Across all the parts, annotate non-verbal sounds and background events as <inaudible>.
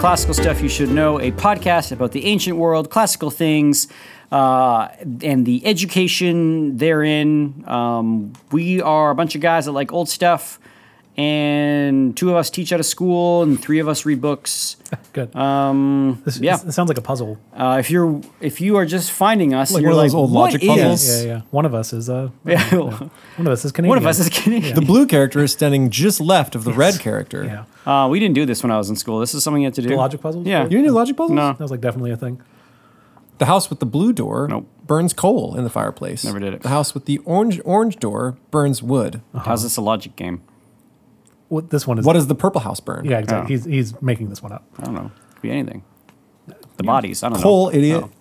Classical Stuff You Should Know, a podcast about the ancient world, classical things, uh, and the education therein. Um, we are a bunch of guys that like old stuff, and two of us teach at a school, and three of us read books. <laughs> Good. Um, this, yeah. this sounds like a puzzle. uh, if you're if you are just finding us, Like you're one of like, those old "What logic is-" puzzles? Yeah, yeah. One of us is uh, <laughs> Yeah. one of us is Canadian. One of us is Canadian. The blue character is standing just left of the red character. yeah. Uh, we didn't do this when I was in school. This is something you had to do. The logic puzzles. Yeah. You didn't do logic puzzles? No. That was like definitely a thing. The house with the blue door Nope. burns coal in the fireplace. Never did it. The house with the orange orange door burns wood. How's this a logic game? What this one is. What does the purple house burn? Yeah, exactly. Oh. He's he's making this one up. I don't know. Could be anything. The bodies. I don't Coal, know. idiot. <laughs>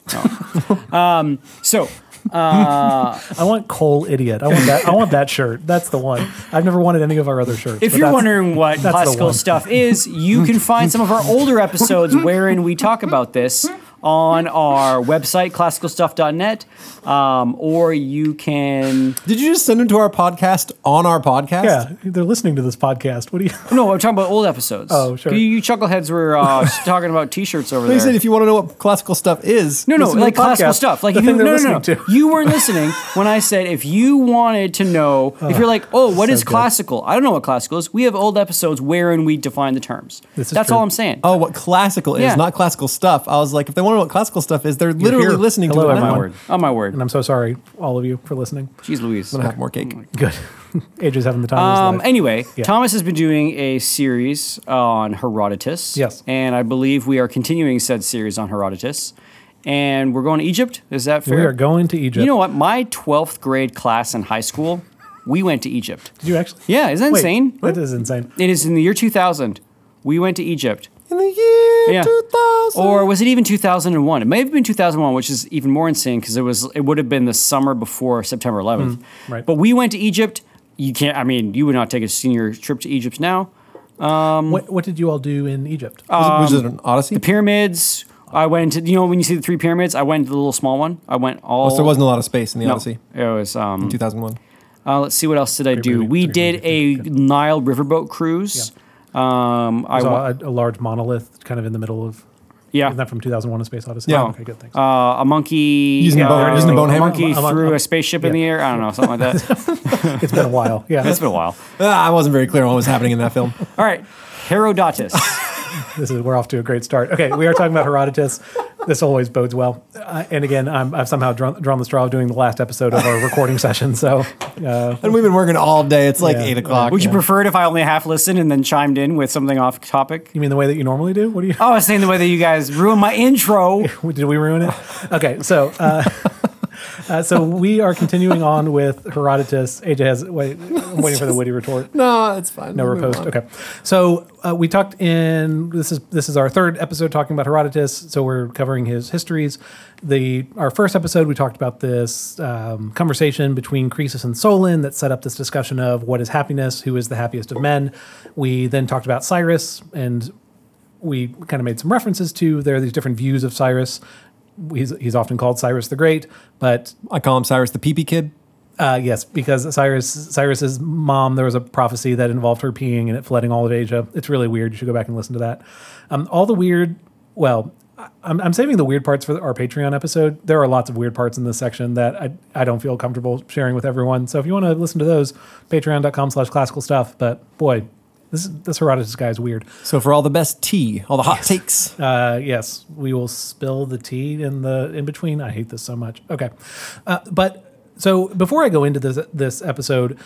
Um, so uh, <laughs> I want Cole idiot. I want that. I want that shirt. That's the one. I've never wanted any of our other shirts. if you're wondering what that's the classical stuff is, you can find some of our older episodes wherein we talk about this on our website, classicalstuff.net, um, or you can. Did you just send them to our podcast on our podcast? yeah, they're listening to this podcast. What do you? No, I'm talking about old episodes. Oh, sure. You, you chuckleheads were uh, <laughs> talking about T-shirts over They there. said if you want to know what classical stuff is, No, no, like classical podcast, stuff. Like the you, thing no, no, no, to. you weren't listening when I said if you wanted to know, if you're like, oh, what So is good. classical? I don't know what classical is. We have old episodes wherein we define the terms. This is That's true. all I'm saying. oh, what classical is, Yeah. not classical stuff. I was like, if they want to know what classical stuff is, they're literally here. listening Hello, to it. on my word. On my word. And I'm so sorry, all of you, for listening. Jeez Louise. I'm gonna have more cake. <laughs> Good. AJ's <laughs> having the time Um, of his life. anyway, Yeah. Thomas has been doing a series on Herodotus. Yes. And I believe we are continuing said series on Herodotus. And we're going to Egypt. Is that fair? we are going to Egypt. You know what? My 12th grade class in high school, we went to Egypt. Did you actually? Yeah, isn't that Wait, insane? That is insane. It is in the year 2000. We went to Egypt. In the year Yeah. 2000. Or was it even 2001? It may have been 2001, which is even more insane because it was it would have been the summer before September 11th. right. But we went to Egypt. You can't. I mean, you would not take a senior trip to Egypt now. what, what did you all do in Egypt? was, it, was it an Odyssey? The pyramids. I went to. You know when you see the three pyramids, I went to the little small one. I went all. so there wasn't a lot of space in the no, Odyssey. It was. Um, 2001. uh, let's see what else did I do. movie. We Great did a movie. Nile riverboat cruise. Um, I I saw wa- a, a large monolith kind of in the middle of. yeah. Isn't that from 2001: A Space Odyssey? Yeah. Oh, okay, good. Thanks. uh, a monkey Using a uh, bone- using a bone a monkey I'm- I'm- threw I'm- a spaceship in the air. I don't know, something like that. <laughs> it's been a while. Yeah, it's been a while. <laughs> Ah, I wasn't very clear on what was happening in that film. All right, Herodotus. <laughs> this is we're off to a great start. Okay, we are talking about Herodotus. This always bodes well. Uh, and again, I'm, I've somehow drawn, drawn the straw of doing the last episode of our <laughs> recording session. So uh, And we've been working all day. It's like Yeah. 8 o'clock. Would you prefer it if I only half listened and then chimed in with something off topic? you mean the way that you normally do? What do you? Oh, I was saying the way that you guys ruined my intro. <laughs> Did we ruin it? Okay, so uh, <laughs> uh, so we are continuing on with Herodotus. AJ has wait. I'm waiting for the witty retort. <laughs> No, it's fine. No We'll repost. Okay, so uh, we talked in this is this is our third episode talking about Herodotus. So we're covering his histories. The our first episode we talked about this um, conversation between Croesus and Solon that set up this discussion of what is happiness, who is the happiest of men. We then talked about Cyrus and we kind of made some references to there are these different views of Cyrus. He's, he's often called Cyrus the Great, but I call him Cyrus the pee-pee kid. uh, yes, because Cyrus Cyrus's mom, there was a prophecy that involved her peeing and it flooding all of Asia. It's really weird. You should go back and listen to that. Um, all the weird, well, I'm, I'm saving the weird parts for our Patreon episode. There are lots of weird parts in this section that I, I don't feel comfortable sharing with everyone. So if you want to listen to those, patreon.com slash classical stuff. But boy, this, this Herodotus guy is weird. So for all the best tea, all the hot takes. Uh, yes, we will spill the tea in the in between. I hate this so much. Okay, uh, but so before I go into this this episode,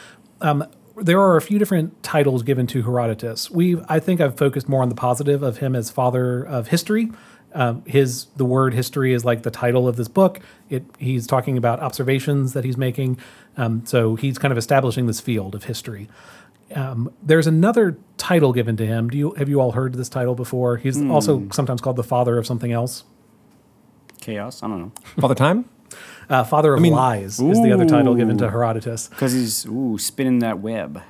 um, there are a few different titles given to Herodotus. We I think I've focused more on the positive of him as father of history. Um, his the word history is like the title of this book. It he's talking about observations that he's making. Um, so he's kind of establishing this field of history. Um, there's another title given to him. Do you have you all heard this title before? He's also sometimes called the father of something else. Chaos. I don't know <laughs> Father Time? Uh, father of mean- lies is the other title given to Herodotus. because he's ooh spinning that web.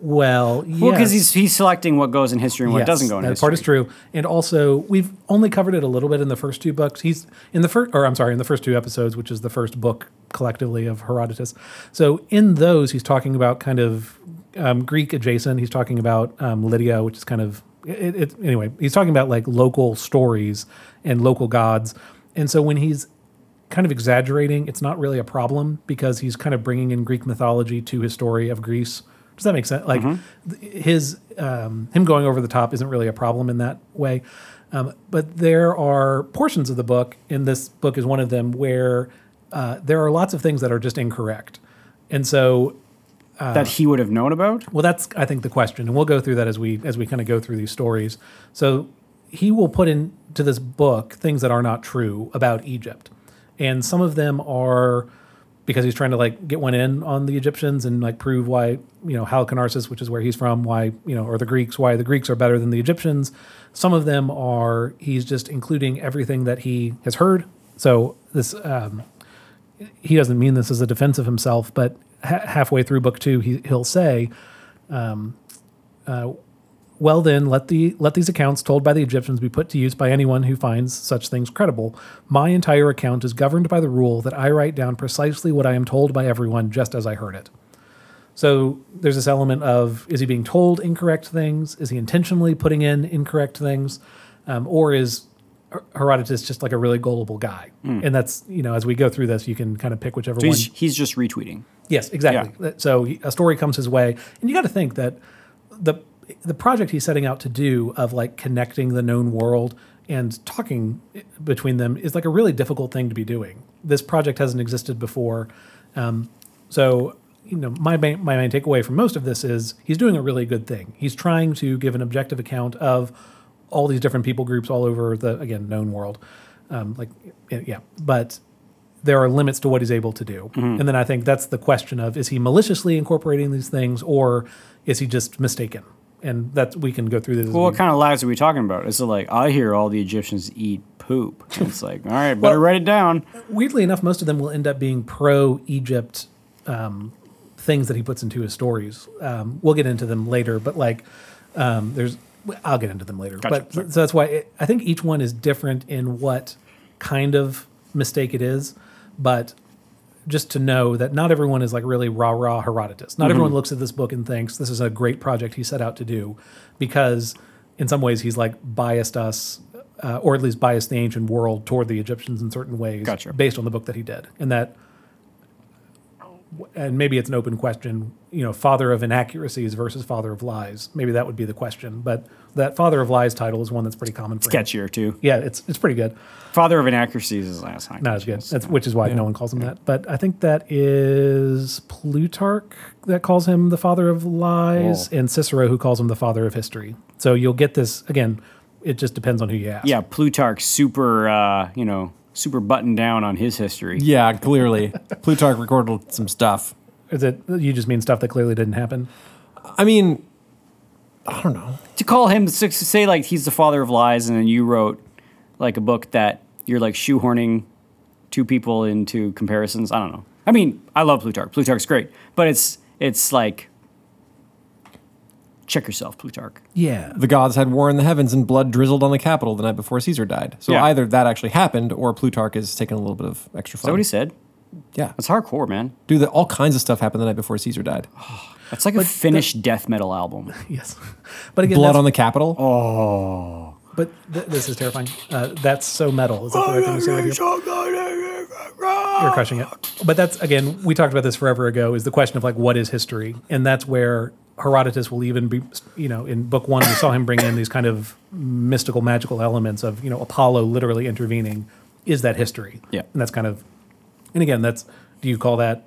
Well, yes. Well, because he's he's selecting what goes in history and what Yes, doesn't go in that history. part is true. And also, we've only covered it a little bit in the first two books. He's in the first, or I'm sorry, in the first two episodes, which is the first book collectively of Herodotus. So in those, he's talking about kind of um, Greek adjacent. He's talking about um, Lydia, which is kind of it, it, anyway, he's talking about like local stories and local gods. And so when he's kind of exaggerating, it's not really a problem because he's kind of bringing in Greek mythology to his story of Greece. Does that make sense? Like th- his um, him going over the top isn't really a problem in that way. Um, but there are portions of the book, and this book is one of them, where uh, there are lots of things that are just incorrect. And so that he would have known about. well, that's I think the question, and we'll go through that as we as we kind of go through these stories. So he will put into this book things that are not true about Egypt, and some of them are because he's trying to like get one in on the Egyptians and like prove why you know Halicarnassus, which is where he's from, why you know, or the Greeks, why the Greeks are better than the Egyptians. Some of them are he's just including everything that he has heard. So this um, he doesn't mean this as a defense of himself, but ha- halfway through book two, he, he'll say, um, uh, "Well, then let the let these accounts told by the Egyptians be put to use by anyone who finds such things credible. My entire account is governed by the rule that I write down precisely what I am told by everyone, just as I heard it." So there's this element of is he being told incorrect things? Is he intentionally putting in incorrect things, um, or is Herodotus just like a really gullible guy? And that's you know as we go through this, you can kind of pick whichever So one. he's, he's just retweeting. Yes, exactly. That- So a story comes his way, and you got to think that the the project he's setting out to do of like connecting the known world and talking between them is like a really difficult thing to be doing. This project hasn't existed before, um, so you know my main, my main takeaway from most of this is he's doing a really good thing. He's trying to give an objective account of all these different people groups all over the again known world, um, like yeah, but there are limits to what he's able to do. And then I think that's the question of is he maliciously incorporating these things or is he just mistaken? And that we can go through this. Well, what we- kind of lies are we talking about? Is it like I hear all the Egyptians eat poop? <laughs> It's like, all right, better write it down. weirdly enough, most of them will end up being pro Egypt um, things that he puts into his stories. Um, we'll get into them later, but like um, there's, I'll get into them later. Gotcha, But sorry. so that's why it, I think each one is different in what kind of mistake it is, but just to know that not everyone is like really rah rah Herodotus. Not everyone looks at this book and thinks this is a great project he set out to do, because in some ways he's like biased us, uh, or at least biased the ancient world toward the Egyptians in certain ways, Gotcha. based on the book that he did, and that. And maybe it's an open question, you know, father of inaccuracies versus father of lies. Maybe that would be the question. But that father of lies title is one that's pretty common for him. Sketchier too. Yeah, it's it's pretty good. Father of inaccuracies is last time. Not as good. That's which is why no one calls him that. But I think that is Plutarch that calls him the father of lies, Whoa. and Cicero who calls him the father of history. So you'll get this again. It just depends on who you ask. Yeah, Plutarch super, uh, you know, super buttoned down on his history. Yeah, clearly. <laughs> Plutarch recorded some stuff. Is it you just mean stuff that clearly didn't happen? I mean, I don't know. To call him, to say like he's the father of lies, and then you wrote like a book that you're like shoehorning two people into comparisons. I don't know. I mean, I love Plutarch. Plutarch's great, but it's it's like check yourself, Plutarch. Yeah. The gods had war in the heavens and blood drizzled on the Capitol the night before Caesar died. So Yeah. either that actually happened or Plutarch is taking a little bit of extra Is fun. that what he said? yeah. That's hardcore, man. Dude, the, all kinds of stuff happened the night before Caesar died. <sighs> That's like a finished death metal album. <laughs> Yes. <laughs> But again, Blood that's- on the Capitol. Oh, but th- this is terrifying. Uh, that's so metal. Is that the right thing to say? You're crushing it. But that's again, we talked about this forever ago. Is the question of like what is history, and that's where Herodotus will even be. You know, in book one, we saw him bring in these kind of mystical, magical elements of you know Apollo literally intervening. Is that history? Yeah. and that's kind of. And again, that's do you call that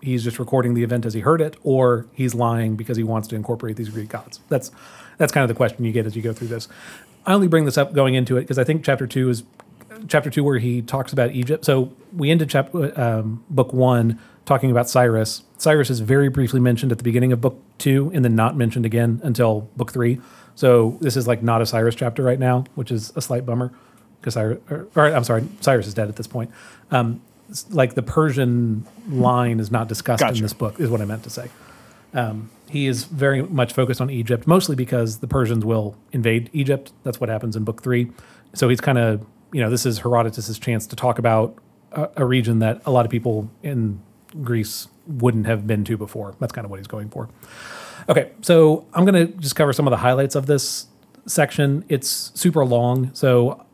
he's just recording the event as he heard it, or he's lying because he wants to incorporate these Greek gods? That's that's kind of the question you get as you go through this. I only bring this up going into it because I think chapter two is chapter two where he talks about Egypt. So we ended chapter um, book one talking about Cyrus. Cyrus is very briefly mentioned at the beginning of book two, and then not mentioned again until book three. So this is like not a Cyrus chapter right now, which is a slight bummer because Cyrus, or, or I'm sorry, Cyrus is dead at this point. Um, like the Persian line is not discussed Gotcha. in this book, is what I meant to say. Um, he is very much focused on Egypt, mostly because the Persians will invade Egypt. That's what happens in book three. So he's kind of, you know, this is Herodotus' chance to talk about a, a region that a lot of people in Greece wouldn't have been to before. That's kind of what he's going for. Okay, so I'm going to just cover some of the highlights of this section. It's super long, so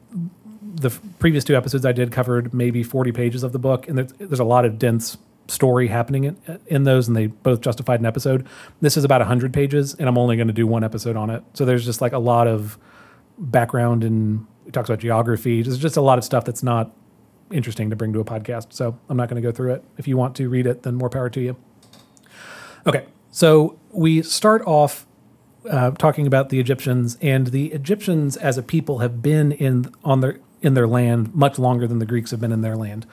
the previous two episodes I did covered maybe 40 pages of the book, and there's, there's a lot of dense story happening in, in those, and they both justified an episode. This is about 100 pages, and I'm only going to do one episode on it. So there's just like a lot of background, and it talks about geography. There's just a lot of stuff that's not interesting to bring to a podcast. So I'm not going to go through it. If you want to read it, then more power to you. Okay, so we start off uh, talking about the Egyptians, and the Egyptians as a people have been in on their in their land much longer than the Greeks have been in their land,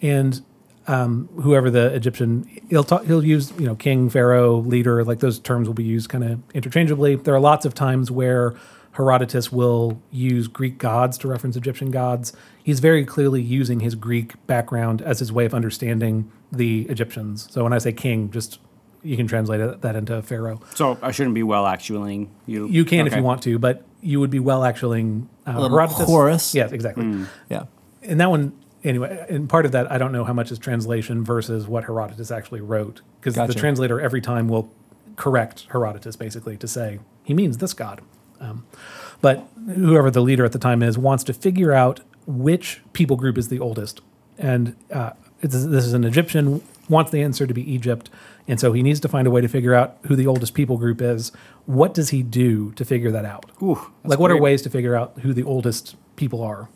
and um, whoever the Egyptian he'll talk, he'll use you know king, pharaoh, leader, like those terms will be used kind of interchangeably. There are lots of times where Herodotus will use Greek gods to reference Egyptian gods. He's very clearly using his Greek background as his way of understanding the Egyptians. So when I say king, just you can translate it- that into pharaoh. So I shouldn't be well actualing you. You can if you want to, but you would be well actualing Uh, little chorus. Yes, exactly. Yeah. And that one, anyway, and part of that, I don't know how much is translation versus what Herodotus actually wrote. Because Gotcha. the translator every time will correct Herodotus basically to say, he means this god. Um, but whoever the leader at the time is wants to figure out which people group is the oldest. And uh, it's, this is an Egyptian, wants the answer to be Egypt. And so he needs to find a way to figure out who the oldest people group is. What does he do to figure that out? Ooh, like, what are ways to figure out who the oldest people are?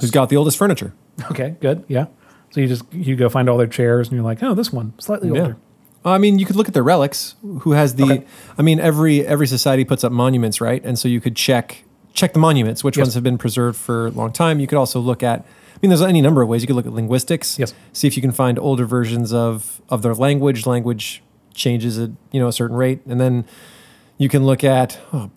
Who's got the oldest furniture? Okay, good. Yeah. So you just you go find all their chairs and you're like, oh, this one slightly Yeah. older. I mean, you could look at their relics. Who has the? Okay. I mean, every every society puts up monuments, right? And so you could check check the monuments, which Yes. ones have been preserved for a long time. You could also look at. I mean, there's any number of ways. You could look at linguistics. Yes. See if you can find older versions of of their language. Language changes at you know a certain rate, and then you can look at. Oh.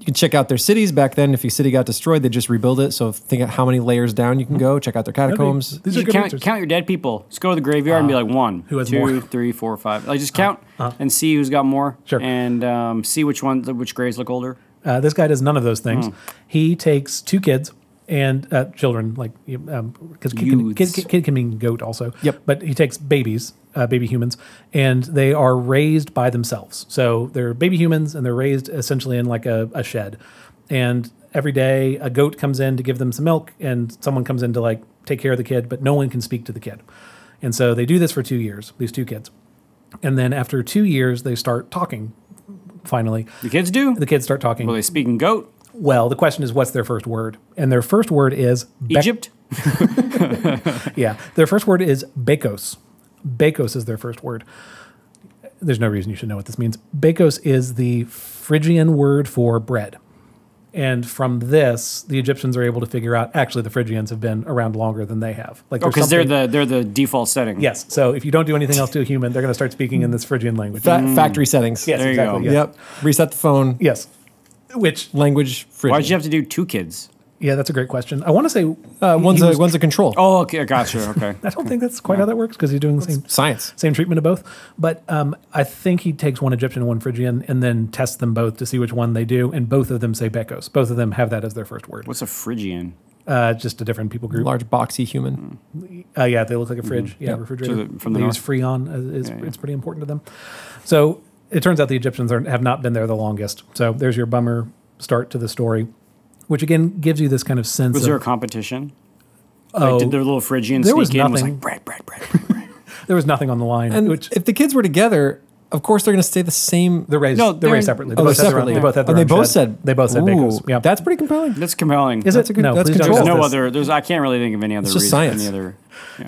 You can check out their cities back then. If your city got destroyed, they just rebuild it. So think of how many layers down you can go. Check out their catacombs. These You are good count, answers. count your dead people. Just go to the graveyard and be like one, who has two, more? three, four, five. Like just count and see who's got more. Sure. And um, see which ones, which graves look older. Uh, this guy does none of those things. Hmm. He takes two kids and uh, children, like because kid, can- kid, kid, kid can mean goat also. Yep. But he takes babies, uh, baby humans, and they are raised by themselves. So they're baby humans, and they're raised essentially in like a, a shed. And every day, a goat comes in to give them some milk, and someone comes in to like take care of the kid, but no one can speak to the kid. And so they do this for two years. These two kids. And then after two years, they start talking. Finally, The kids do. the kids start talking. Will they speak in goat? Well, the question is, what's their first word? And their first word is Be- Egypt. <laughs> Yeah, their first word is Bakos. Bakos is their first word. There's no reason you should know what this means. Bakos is the Phrygian word for bread. And from this, the Egyptians are able to figure out actually the Phrygians have been around longer than they have. Like Oh, because they're the they're the default setting. yes. So if you don't do anything else to a human, they're going to start speaking in this Phrygian language. Fa- Factory settings. yes, There you exactly. go. Yes. Yep. Reset the phone. Yes. Which Language. Frigid. Why'd you have to do two kids? yeah, that's a great question. I want to say Uh, one's he a one's a control. Oh, okay, gotcha. Okay. <laughs> I don't think that's quite how that works because he's doing the same Science. same treatment of both. But um, I think he takes one Egyptian and one Phrygian and then tests them both to see which one they do. And both of them say Bekos. Both of them have that as their first word. What's a Phrygian? Uh, just a different people group. Large boxy human. Uh, yeah, they look like a fridge. Yeah, Yep. refrigerator. So the- from the they north. use Freon. uh, Is, Yeah, yeah. It's pretty important to them. So it turns out the Egyptians are, have not been there the longest. So there's your bummer start to the story, which again gives you this kind of sense Was of there a competition? oh, Like, did oh, the little Phrygian there sneak was in and was nothing. like bread, bread, bread, bread, bread. <laughs> there was nothing on the line. And which if the kids were together, of course they're going to stay the same. they're raised, No, they're, they're raised in- separately. Oh, both they're had their separately. They both had their and they own both shed. said they both said Ooh, Yeah, That's pretty compelling. That's compelling. Is That's it? a good- no, that's control. There's no other. There's I can't really think of any other It's just reason. science. Any other.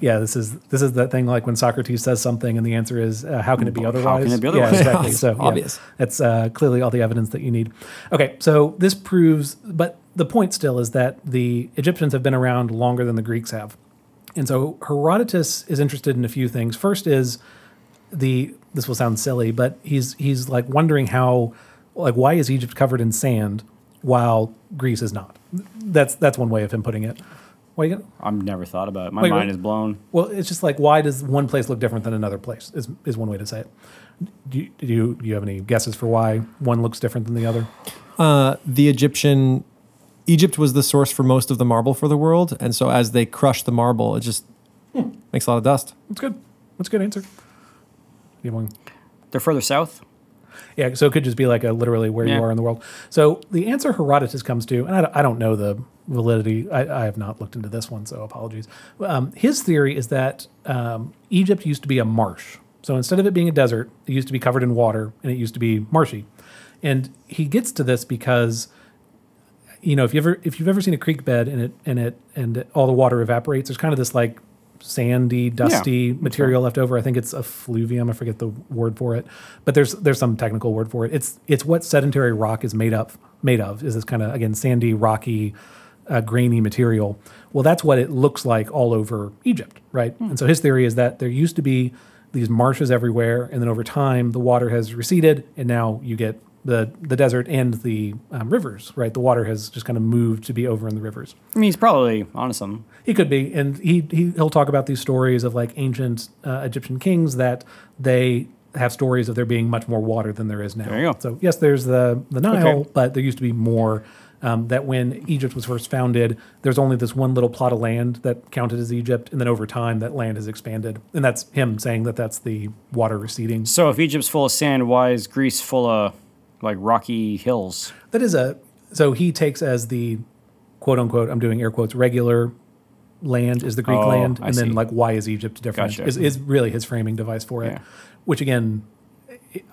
Yeah, this is this is that thing like when Socrates says something and the answer is uh, how can it be otherwise? How can it be Yeah, otherwise? exactly. It's <laughs> so yeah, obvious. That's uh, clearly all the evidence that you need. Okay, so this proves, but the point still is that the Egyptians have been around longer than the Greeks have, and so Herodotus is interested in a few things. First is the this will sound silly, but he's he's like wondering how like why is Egypt covered in sand while Greece is not? That's that's one way of him putting it. Why you gonna, I've never thought about it. My Wait, mind is blown. well, it's just like why does one place look different than another place? Is is one way to say it. Do you, do you do you have any guesses for why one looks different than the other? Uh, the Egyptian, Egypt was the source for most of the marble for the world, and so as they crush the marble, it just makes a lot of dust. That's good. That's a good answer. You? They're further south. Yeah, so it could just be like a literally where Yeah. you are in the world. So the answer Herodotus comes to, and I don't, I don't know the validity. I, I have not looked into this one, so apologies. Um, his theory is that um, Egypt used to be a marsh. So instead of it being a desert, it used to be covered in water, and it used to be marshy. And he gets to this because you know if you ever if you've ever seen a creek bed and it and it and all the water evaporates, there's kind of this like sandy, dusty material left over. I think it's effluvium. I forget the word for it, but there's there's some technical word for it. It's it's what sedentary rock is made up made of. Is this kind of again sandy, rocky, uh, grainy material? Well, that's what it looks like all over Egypt, right? And so his theory is that there used to be these marshes everywhere, and then over time the water has receded, and now you get the the desert and the um, rivers, right? The water has just kind of moved to be over in the rivers. I mean, he's probably something. He could be, and he, he he'll talk about these stories of like ancient uh, Egyptian kings that they have stories of there being much more water than there is now. There you go. So yes, there's the the Nile, Okay. but there used to be more. Um, that when Egypt was first founded, there's only this one little plot of land that counted as Egypt, and then over time that land has expanded, and that's him saying that that's the water receding. So if Egypt's full of sand, why is Greece full of like rocky hills? That is a so he takes as the quote unquote I'm doing air quotes regular land is the Greek Oh, land, I and then see. like why is Egypt different Gotcha. is, is really his framing device for it. Yeah. Which again,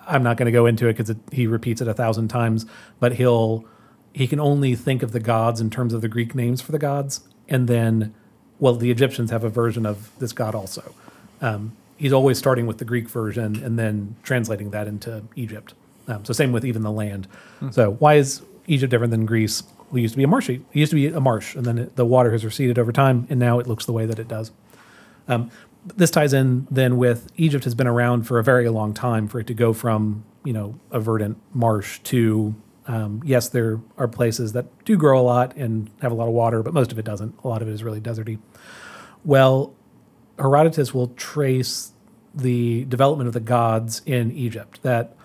I'm not going to go into it because he repeats it a thousand times, but he'll he can only think of the gods in terms of the Greek names for the gods, and then well the Egyptians have a version of this god also. Um, he's always starting with the Greek version and then translating that into Egypt. Um, so same with even the land. So why is Egypt different than Greece? Well, used to be a marshy. It used to be a marsh, and then it, the water has receded over time, and now it looks the way that it does. Um, this ties in then with Egypt has been around for a very long time for it to go from you know a verdant marsh to um, yes, there are places that do grow a lot and have a lot of water, but most of it doesn't. A lot of it is really deserty. Well, Herodotus will trace the development of the gods in Egypt. That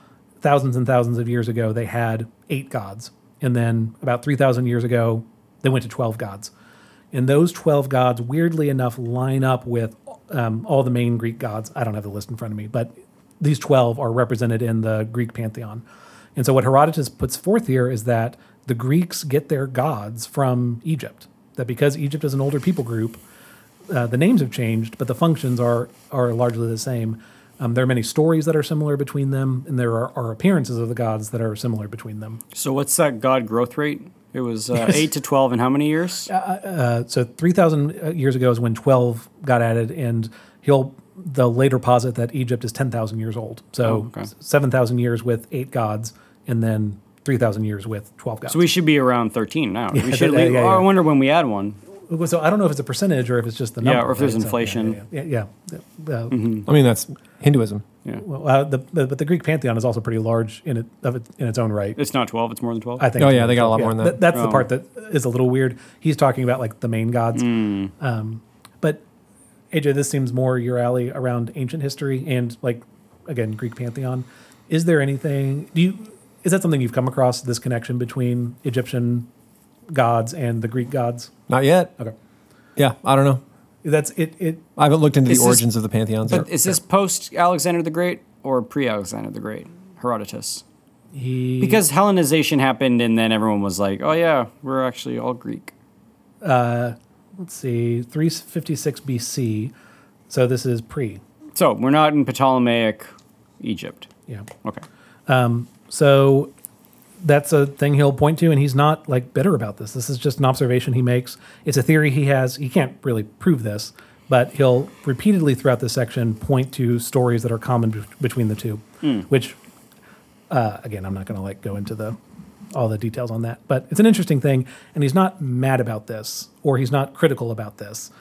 thousands and thousands of years ago, they had eight gods. And then about 3,000 years ago, they went to 12 gods. And those 12 gods, weirdly enough, line up with um, all the main Greek gods. I don't have the list in front of me, but these 12 are represented in the Greek pantheon. And so what Herodotus puts forth here is that the Greeks get their gods from Egypt. That because Egypt is an older people group, uh, the names have changed, but the functions are are largely the same. Um, there are many stories that are similar between them, and there are, are appearances of the gods that are similar between them. So what's that god growth rate? It was uh, eight to twelve in how many years? Uh, so three thousand years ago is when twelve got added, and he'll they'll later posit that Egypt is ten thousand years old. So Oh, okay. seven thousand years with eight gods, and then three thousand years with twelve gods. So we should be around thirteen now. <laughs> Yeah, we should. that- leave- yeah, oh, I wonder when we add one. So I don't know if it's a percentage or if it's just the Yeah, number. or if there's right? So, inflation. yeah, yeah, yeah. yeah. Uh, I mean, that's Hinduism. Yeah, Well, uh, the, the, but the Greek pantheon is also pretty large in it of it, in its own right. it's not twelve. It's more than twelve. I think. Oh, yeah, more they got a lot 12, more than that. That's the Oh. part that is a little weird. He's talking about like the main gods. Hmm. Um, but AJ, this seems more your alley around ancient history and like again Greek pantheon. Is there anything? Do you? Is that something you've come across? This connection between Egyptian gods and the Greek gods? Not yet. Okay, Yeah, I don't know. that's it. It I haven't looked into Is the this- origins of the pantheons. But is this post Alexander the Great or pre Alexander the Great? Herodotus. he Because Hellenization happened, and then everyone was like, "Oh yeah, we're actually all Greek." Uh, let's see, three fifty six BC. So this is pre. So we're not in Ptolemaic Egypt. Yeah. Okay. Um, so that's a thing he'll point to, and he's not like bitter about this. This is just an observation he makes. It's a theory he has. He can't really prove this, but he'll repeatedly throughout this section point to stories that are common be- between the two. Which, uh, again, I'm not going to like go into the all the details on that, but it's an interesting thing, and he's not mad about this or he's not critical about this.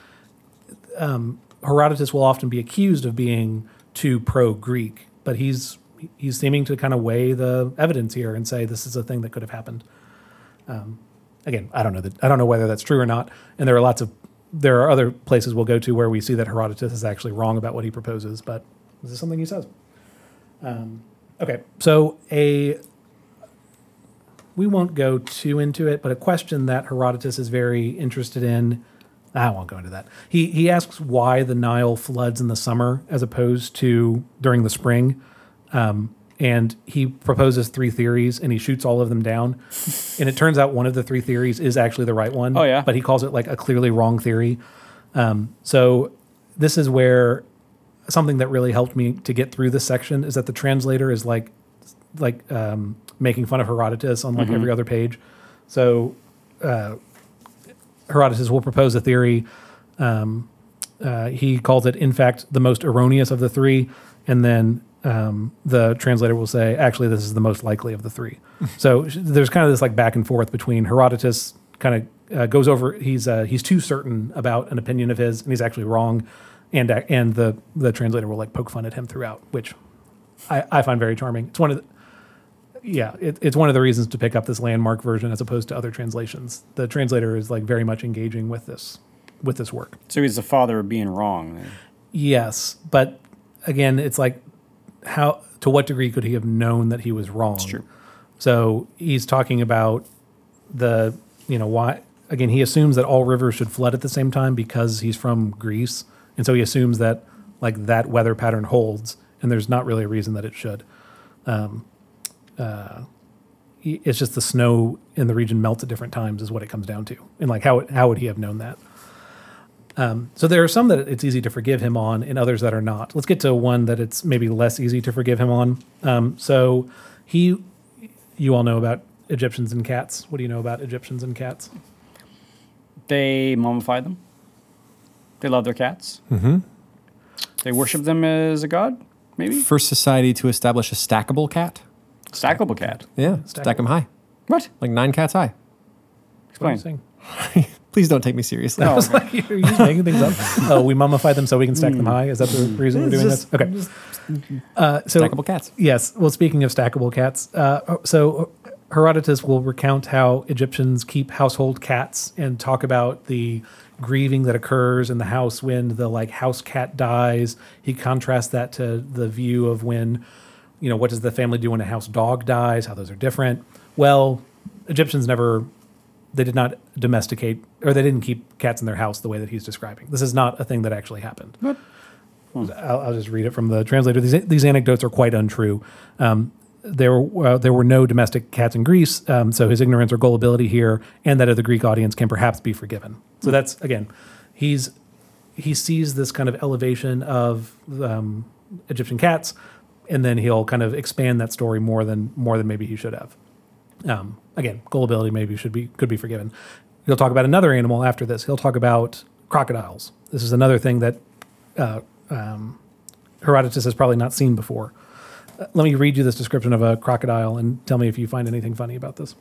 Um, Herodotus will often be accused of being too pro Greek, but he's he's seeming to kind of weigh the evidence here and say this is a thing that could have happened. Um, again, I don't know that I don't know whether that's true or not, and there are lots of there are other places we'll go to where we see that Herodotus is actually wrong about what he proposes, but this is something he says. Um, okay, so a we won't go too into it, but a question that Herodotus is very interested in. I won't go into that. He he asks why the Nile floods in the summer as opposed to during the spring. Um, and he proposes three theories and he shoots all of them down. and it turns out one of the three theories is actually the right one. Oh, yeah? But he calls it like a clearly wrong theory. Um, so this is where something that really helped me to get through this section is that the translator is like like um, making fun of Herodotus on like every other page. So uh, Herodotus will propose a theory. Um, uh, he calls it, in fact, the most erroneous of the three, and then um, the translator will say, actually, this is the most likely of the three. <laughs> so there's kind of this like back and forth between Herodotus kind of uh, goes over. He's uh, he's too certain about an opinion of his, and he's actually wrong, and uh, and the the translator will like poke fun at him throughout, which I, I find very charming. It's one of the, yeah, it, it's one of the reasons to pick up this landmark version as opposed to other translations. The translator is like very much engaging with this with this work. So he's the father of being wrong. Yes, but again, it's like how to what degree could he have known that he was wrong? true. So he's talking about the you know why again he assumes that all rivers should flood at the same time because he's from Greece, and so he assumes that like that weather pattern holds, and there's not really a reason that it should. Um, uh, it's just the snow in the region melts at different times is what it comes down to, and like how how would he have known that? Um, so there are some that it's easy to forgive him on, and others that are not. Let's get to one that it's maybe less easy to forgive him on. Um, so he, you all know about Egyptians and cats. What do you know about Egyptians and cats? They mummify them. They love their cats. Mm-hmm. They worship them as a god, maybe? First society to establish a stackable cat. Stackable cat. Yeah, stack them high, What? like nine cats high. What Explain. <laughs> Please don't take me seriously. No. <laughs> I was like, you're just making things up. <laughs> Oh, we mummify them so we can stack them high. Is that the reason we're doing just- this? Okay. Uh, so Stackable cats. Yes. Well, speaking of stackable cats, uh, so Herodotus will recount how Egyptians keep household cats and talk about the grieving that occurs in the house when the like house cat dies. He contrasts that to the view of when, you know, what does the family do when a house dog dies? How those are different. Well, Egyptians never. They did not domesticate, or they didn't keep cats in their house the way that he's describing. This is not a thing that actually happened. I'll, I'll just read it from the translator. These, these anecdotes are quite untrue. Um, there, were, uh, there were no domestic cats in Greece, um, so his ignorance or gullibility here, and that of the Greek audience, can perhaps be forgiven. So that's again, he's he sees this kind of elevation of um, Egyptian cats, and then he'll kind of expand that story more than more than maybe he should have. Um, again, gullibility maybe should be could be forgiven. He'll talk about another animal after this. He'll talk about crocodiles. This is another thing that uh, um, Herodotus has probably not seen before. Uh, let me read you this description of a crocodile and tell me if you find anything funny about this.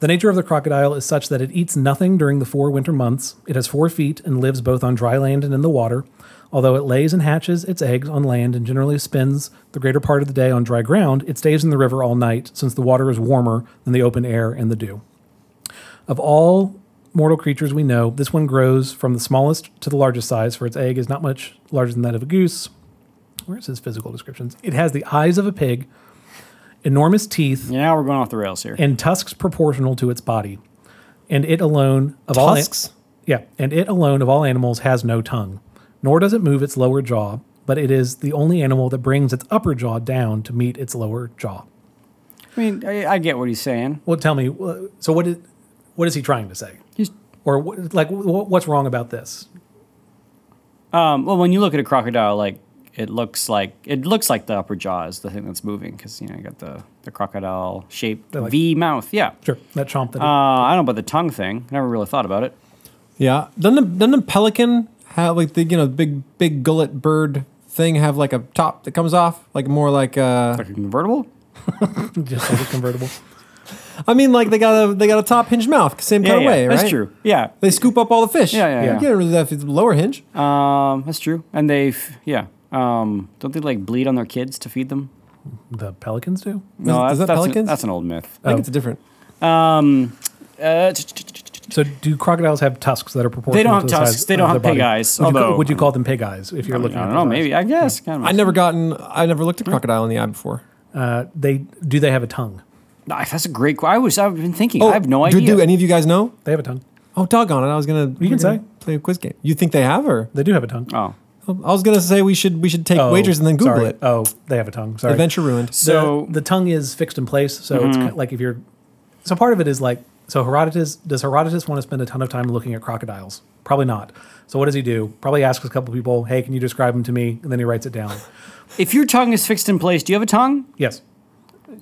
The nature of the crocodile is such that it eats nothing during the four winter months. It has four feet and lives both on dry land and in the water. Although it lays and hatches its eggs on land and generally spends the greater part of the day on dry ground, it stays in the river all night, since the water is warmer than the open air and the dew. Of all mortal creatures we know, this one grows from the smallest to the largest size, for its egg is not much larger than that of a goose. Where's his physical descriptions? It has the eyes of a pig, enormous teeth, Yeah, we're going off the rails here. and tusks proportional to its body. And it alone of all Tusks? yeah, and it alone of all animals has no tongue, nor does it move its lower jaw, but it is the only animal that brings its upper jaw down to meet its lower jaw. I mean, I, I get what he's saying. Well, tell me, uh, so what is what is he trying to say? He's Or what, like wh- what's wrong about this? um, well, when you look at a crocodile, like it looks like it looks like the upper jaw is the thing that's moving because you know you got the the crocodile shaped They're like- V mouth. Yeah. Sure, that chomp that Uh, I don't know about the tongue thing. Never really thought about it. Yeah. Doesn't a, doesn't a pelican have like the you know big big gullet bird thing have like a top that comes off like more like uh Like a convertible. <laughs> just like a convertible. I mean like they got a they got a top hinge mouth same kind yeah, of way right that's true. Yeah, they scoop up all the fish Yeah, yeah, yeah. you don't really have to lower hinge um, that's true. And they've yeah, um, don't they like bleed on their kids to feed them? The pelicans do. No, is that's, that that's, an, pelicans? that's an old myth. I think Oh. it's different Um, uh, t- t- t- t- t- So do crocodiles have tusks that are proportional? To the colour. They don't have to the size tusks. They don't their have pig body? eyes, Would you, ca- although- would you call them pig eyes if you're I looking? don't at know. those eyes? Maybe I guess. Hmm. Kind of. I've never gotten I never looked a hmm. crocodile in the eye before Uh, they do. They have a tongue. That's a great. qu- I was. I've been thinking. Oh, I have no do, idea. do any of you guys know They have a tongue. oh doggone it I was gonna You can say. play a quiz game you think they have or They do have a tongue. Oh. oh, I was gonna say we should we should take Oh, wagers and then Google sorry. it. Oh, they have a tongue. Sorry. Adventure ruined. So- the, the tongue is fixed in place, so it's mm-hmm. kind of like if you're. So part of it is like so Herodotus does Herodotus want to spend a ton of time looking at crocodiles? Probably not. So what does he do? Probably asks a couple people, "Hey, can you describe them to me?" And then he writes it down. <laughs> If your tongue is fixed in place, do you have a tongue? Yes,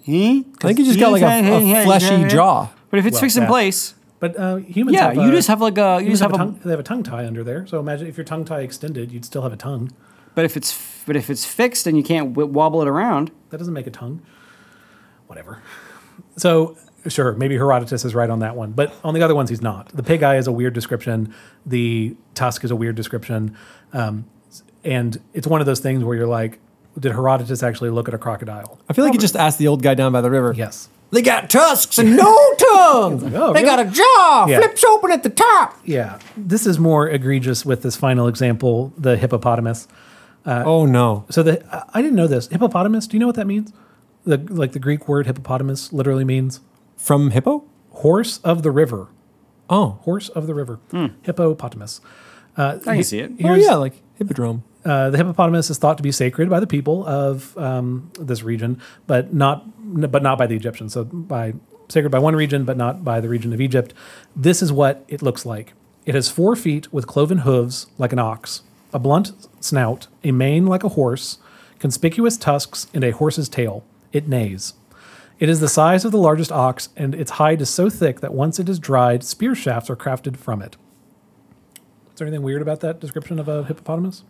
Hmm? I think you just got like a, a fleshy jaw. But if it's Well, fixed in that- place, but uh, humans. yeah, have, you uh, just have like a you humans just have, have a a. tongue. They have a tongue tie under there. So imagine if your tongue tie extended, you'd still have a tongue. But if it's but if it's fixed and you can't w- wobble it around, That doesn't make a tongue. Whatever. So, sure, maybe Herodotus is right on that one. But on the other ones, he's not. The pig eye is a weird description. The tusk is a weird description. Um, and it's one of those things where you're like, did Herodotus actually look at a crocodile? I feel like you just asked the old guy down by the river. Yes. They got tusks and <laughs> no tongue. oh, they got a jaw, Yeah. flips open at the top. Yeah. This is more egregious with this final example, the hippopotamus. oh no. So the I- I didn't know this. Hippopotamus, do you know what that means? The like the Greek word hippopotamus literally means From hippo? horse of the river. Oh. Horse of the river. Hippopotamus. Uh, I can see it. Oh yeah, like hippodrome. Uh, the hippopotamus is thought to be sacred by the people of um, this region, but not but not by the Egyptians. So by sacred by one region, but not by the region of Egypt. This is what it looks like. It has four feet with cloven hooves like an ox, a blunt snout, a mane like a horse, conspicuous tusks, and a horse's tail. It neighs. It is the size of the largest ox, and its hide is so thick that once it is dried, spear shafts are crafted from it. Is there anything weird about that description of a hippopotamus?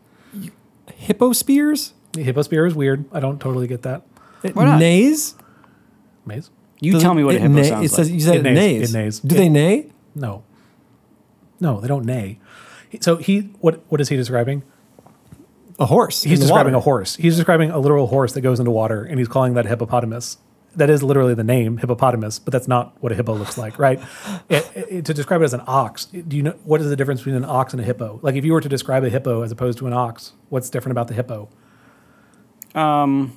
Hippo spears? The hippo spear is weird. I don't totally get that. It Why not? neighs? Maze? You Does tell it- me what a it hippo neigh- sounds it says, like. You said It it, neighs. neighs. It neighs. Do It- they neigh? No. No, they don't neigh. He- So he what what is he describing? A horse. in He's the describing water. a horse. He's describing a literal horse that goes into water and he's calling that a hippopotamus. That is literally the name hippopotamus, but that's not what a hippo looks like, right? <laughs> It- it- to describe it as an ox, do you know what is the difference between an ox and a hippo? Like if you were to describe a hippo as opposed to an ox, what's different about the hippo? Um,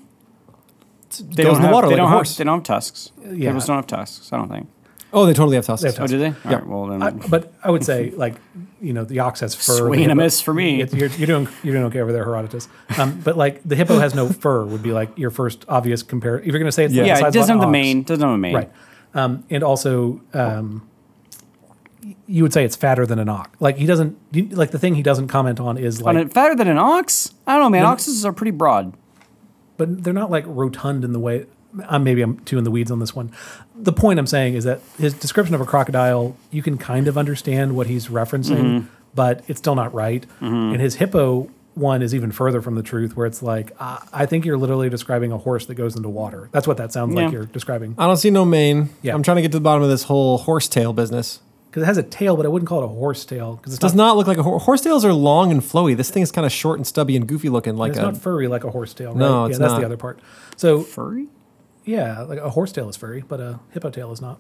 they goes don't in the have, water they like don't have, horse. They don't have tusks. yeah. Hippos don't have tusks. I don't think. Oh, they totally have tusks. They have Oh, do they? All Yeah. right. Well, then. I, but I would say, like, you know, the ox has fur. the Swing and a hippo- miss for me. You're, you're doing you're doing okay over there, Herodotus. Um, but like the hippo has no fur would be like your first obvious compare. If you're going to say it's Yeah. the size it doesn't an have the ox, mane. Doesn't have a mane. right? Um, and also, um, y- you would say it's fatter than an ox. Like he doesn't you- like the thing he doesn't comment on is On like, a, fatter than an ox? I don't know, man. No. Oxes are pretty broad. but they're not like rotund in the way. Uh, maybe I'm too in the weeds on this one. The point I'm saying is that his description of a crocodile, you can kind of understand what he's referencing, Mm-hmm. but it's still not right. And his hippo one is even further from the truth, where it's like, uh, I think you're literally describing a horse that goes into water. That's what that sounds like you're describing. I don't see no mane. Yeah. I'm trying to get to the bottom of this whole horsetail business. Because it has a tail, but I wouldn't call it a horse tail because it Does not, not look like a horse. Horsetails are long and flowy. This thing is kind of short and stubby and goofy looking, like it's a. not furry like a horse tail. Right? No, yeah, it's that's not. the other part. So Furry? Yeah, like a horse tail is furry, but a hippo tail is not.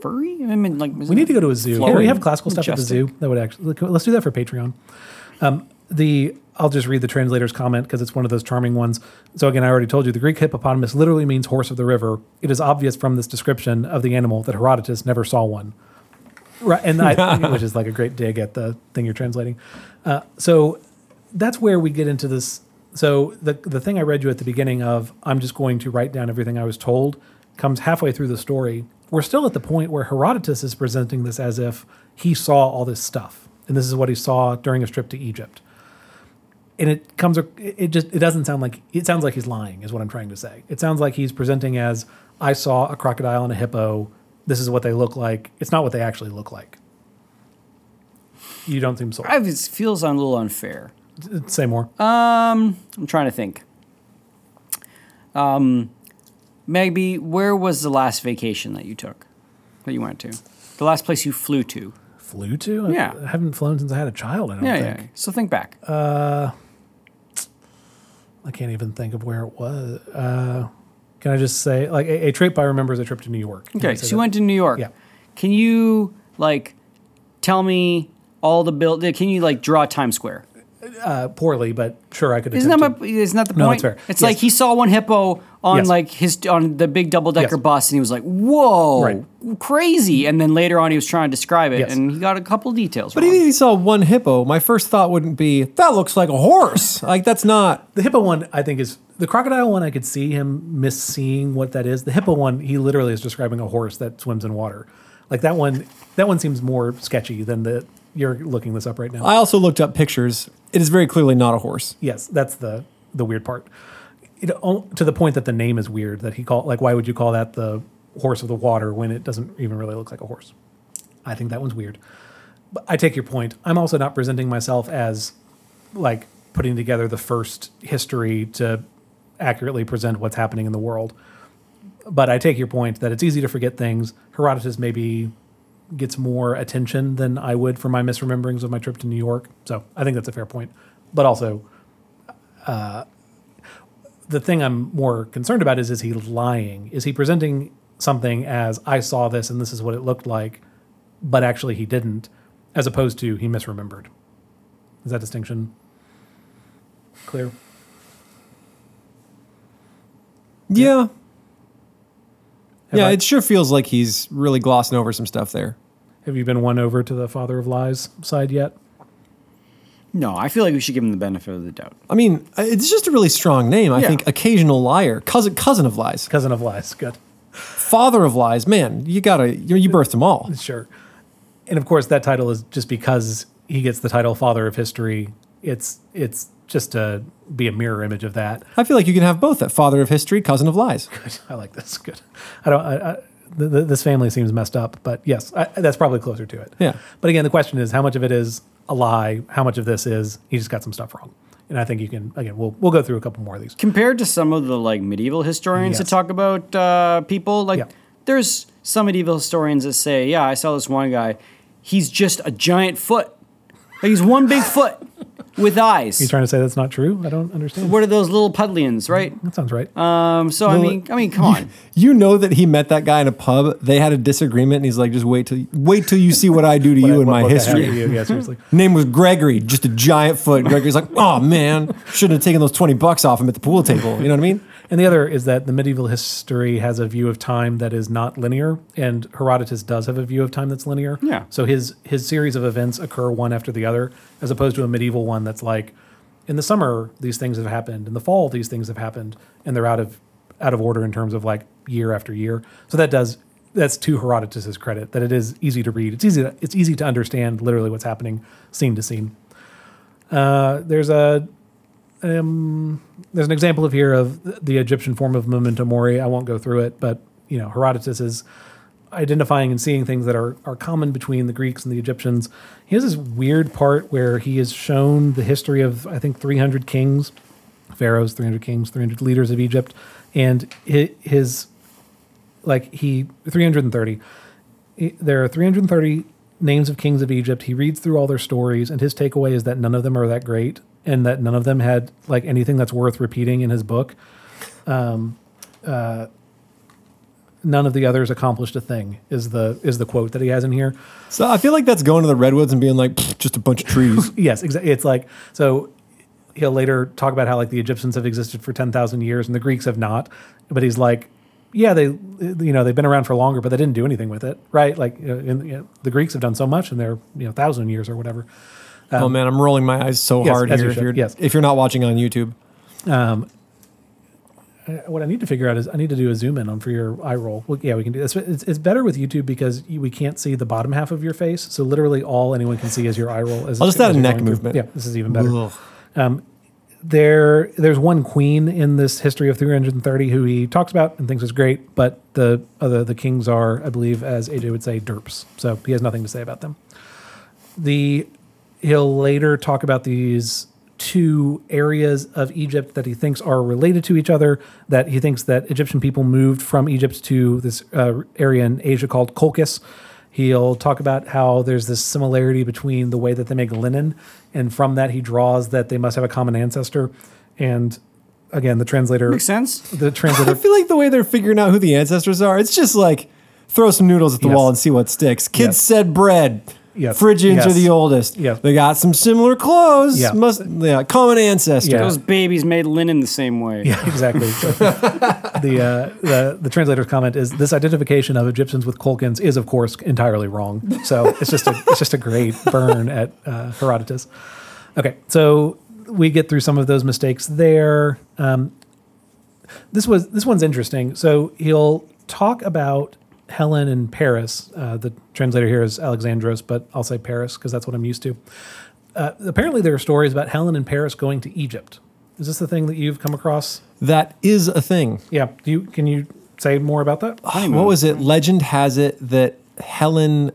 Furry? I mean, like. We need to go to a zoo. Can we have classical stuff at the zoo? That would actually let's do that for Patreon. Um, the I'll just read the translator's comment because it's one of those charming ones. So again, I already told you the Greek hippopotamus literally means horse of the river. It is obvious from this description of the animal that Herodotus never saw one. Right, and I, <laughs> which is like a great dig at the thing you're translating. Uh, so that's where we get into this. So the the thing I read you at the beginning of I'm just going to write down everything I was told comes halfway through the story. We're still at the point where Herodotus is presenting this as if he saw all this stuff, and this is what he saw during his trip to Egypt. And it comes, it just it doesn't sound like it sounds like he's lying, is what I'm trying to say. It sounds like he's presenting as I saw a crocodile and a hippo. This is what they look like. It's not what they actually look like. You don't seem sold. I, it feels a little unfair. Say more. Um, I'm trying to think. Um, maybe where was the last vacation that you took, that you went to, the last place you flew to? Flew to? Yeah. I haven't flown since I had a child. I don't Yeah, think. yeah. So think back. I can't even think of where it was. Uh, can I just say, like, a, a trip I remember is a trip to New York. Can okay, so you went to New York. Yeah. Can you like tell me all the build? Can you like draw Times Square? Uh, poorly, but sure, I could. Isn't that to- my, isn't that the No, point? it's fair. It's Yes. like he saw one hippo on Yes. like his on the big double decker Yes. bus, and he was like, "Whoa, Right. crazy!" And then later on, he was trying to describe it, Yes. and he got a couple details. But wrong. even if you saw one hippo, my first thought wouldn't be that looks like a horse. <laughs> like that's not. The hippo one, I think, is the crocodile one. I could see him misseeing what that is. The hippo one, he literally is describing a horse that swims in water. Like that one, that one seems more sketchy than the. You're looking this up right now. I also looked up pictures. It is very clearly not a horse. yes, that's the the weird part. It, to the point that the name is weird. That he called like, why would you call that the horse of the water when it doesn't even really look like a horse? I think that one's weird. But I take your point. I'm also not presenting myself as like putting together the first history to accurately present what's happening in the world. But I take your point that it's easy to forget things. Herodotus maybe gets more attention than I would for my misrememberings of my trip to New York. So I think that's a fair point. But also, uh, the thing I'm more concerned about is is he lying? Is he presenting something as I saw this and this is what it looked like, but actually he didn't, as opposed to he misremembered? Is that distinction clear? Yeah. Have yeah, I- it sure feels like he's really glossing over some stuff there. Have you been won over to the father of lies side yet? no, I feel like we should give him the benefit of the doubt. I mean, uh, it's just a really strong name. I Yeah. think occasional liar, cousin cousin of lies, Cousin of lies. Good. father of lies. Man, you gotta you, you birthed them all. Sure. And of course, that title is just because he gets the title Father of History. It's it's just to be a mirror image of that. I feel like you can have both. That father of history, cousin of lies. Good. <laughs> I like this. Good. I don't. I, I, th- th- this family seems messed up, but yes, I, that's probably closer to it. Yeah. But again, the question is, how much of it is a lie? How much of this is he just got some stuff wrong? And I think you can. Again, we'll we'll go through a couple more of these. Compared to some of the like medieval historians Yes. that talk about uh, people, like Yeah. there's some medieval historians that say, "Yeah, I saw this one guy. He's just a giant foot. Like he's one big foot with eyes. You trying to say that's not true? I don't understand. what are those little pudlians, right? that sounds right. Um, so I Little- mean, I mean, come on. <laughs> You know that he met that guy in a pub. They had a disagreement, and he's like, "Just wait till wait till you see what I do to <laughs> What- you in what- my what the heck history." you? Yeah, seriously. <laughs> Name was Gregory, just a giant foot. Gregory's like, "Oh man, shouldn't have taken those twenty bucks off him at the pool table." You know what I mean? And the other is that the medieval history has a view of time that is not linear, and Herodotus does have a view of time that's linear. Yeah. So his his series of events occur one after the other, as opposed to a medieval one that's like, in the summer these things have happened, in the fall these things have happened, and they're out of out of order in terms of like year after year. So that does that's to Herodotus's credit that it is easy to read. It's easy to, it's easy to understand literally what's happening scene to scene. Uh, there's a um, there's an example of here of the Egyptian form of memento mori. I won't go through it, but you know Herodotus is identifying and seeing things that are are common between the Greeks and the Egyptians. He has this weird part where he is shown the history of I think 300 kings, pharaohs, 300 kings, 300 leaders of Egypt, and his like he 330. There are 330 names of kings of Egypt. He reads through all their stories, and his takeaway is that none of them are that great, and that none of them had like anything that's worth repeating in his book. Um, uh, none of the others accomplished a thing. Is the is the quote that he has in here? So I feel like that's going to the redwoods and being like, just a bunch of trees. <laughs> Yes, exactly. It's like so. He'll later talk about how like the Egyptians have existed for ten thousand years and the Greeks have not. But he's like, yeah, they you know they've been around for longer, but they didn't do anything with it, right? Like you know, in, you know, the Greeks have done so much in their you know thousand years or whatever. Oh um, man, I'm rolling my eyes so yes, hard here. you If you're, yes. if you're not watching on YouTube, um, Uh, What I need to figure out is I need to do a zoom in on for your eye roll. Well, yeah, we can do this. It's, it's better with YouTube because you, we can't see the bottom half of your face, so literally all anyone can see is your eye roll. As I'll just add a neck going through. movement. Yeah, this is even better. Ugh. Um, there there's one queen in this history of 330 who he talks about and thinks is great, but the other the kings are, I believe, as AJ would say, derps. So he has nothing to say about them. The he'll later talk about these two areas of Egypt that he thinks are related to each other. That he thinks that Egyptian people moved from Egypt to this uh, area in Asia called Colchis. He'll talk about how there's this similarity between the way that they make linen, and from that he draws that they must have a common ancestor. And again, the translator, Makes sense. the translator. <laughs> I feel like the way they're figuring out who the ancestors are, it's just like throw some noodles at the Yes. wall and see what sticks. Kids Yes. said bread. Yes. Phrygians Yes. are the oldest. Yes. They got some similar clothes. Yeah. Must yeah, common ancestor. Yeah. Those babies made linen the same way. Yeah, exactly. <laughs> The, uh, the the translator's comment is this identification of Egyptians with Colchians is of course entirely wrong. So it's just a it's just a great burn at uh, Herodotus. Okay, so we get through some of those mistakes there. Um, this was this one's interesting. So he'll talk about Helen and Paris. Uh, the translator here is Alexandros, but I'll say Paris because that's what I'm used to. Uh, apparently, there are stories about Helen and Paris going to Egypt. Is this the thing that you've come across? That is a thing. Yeah. Do you can you say more about that? What was it? Legend has it that Helen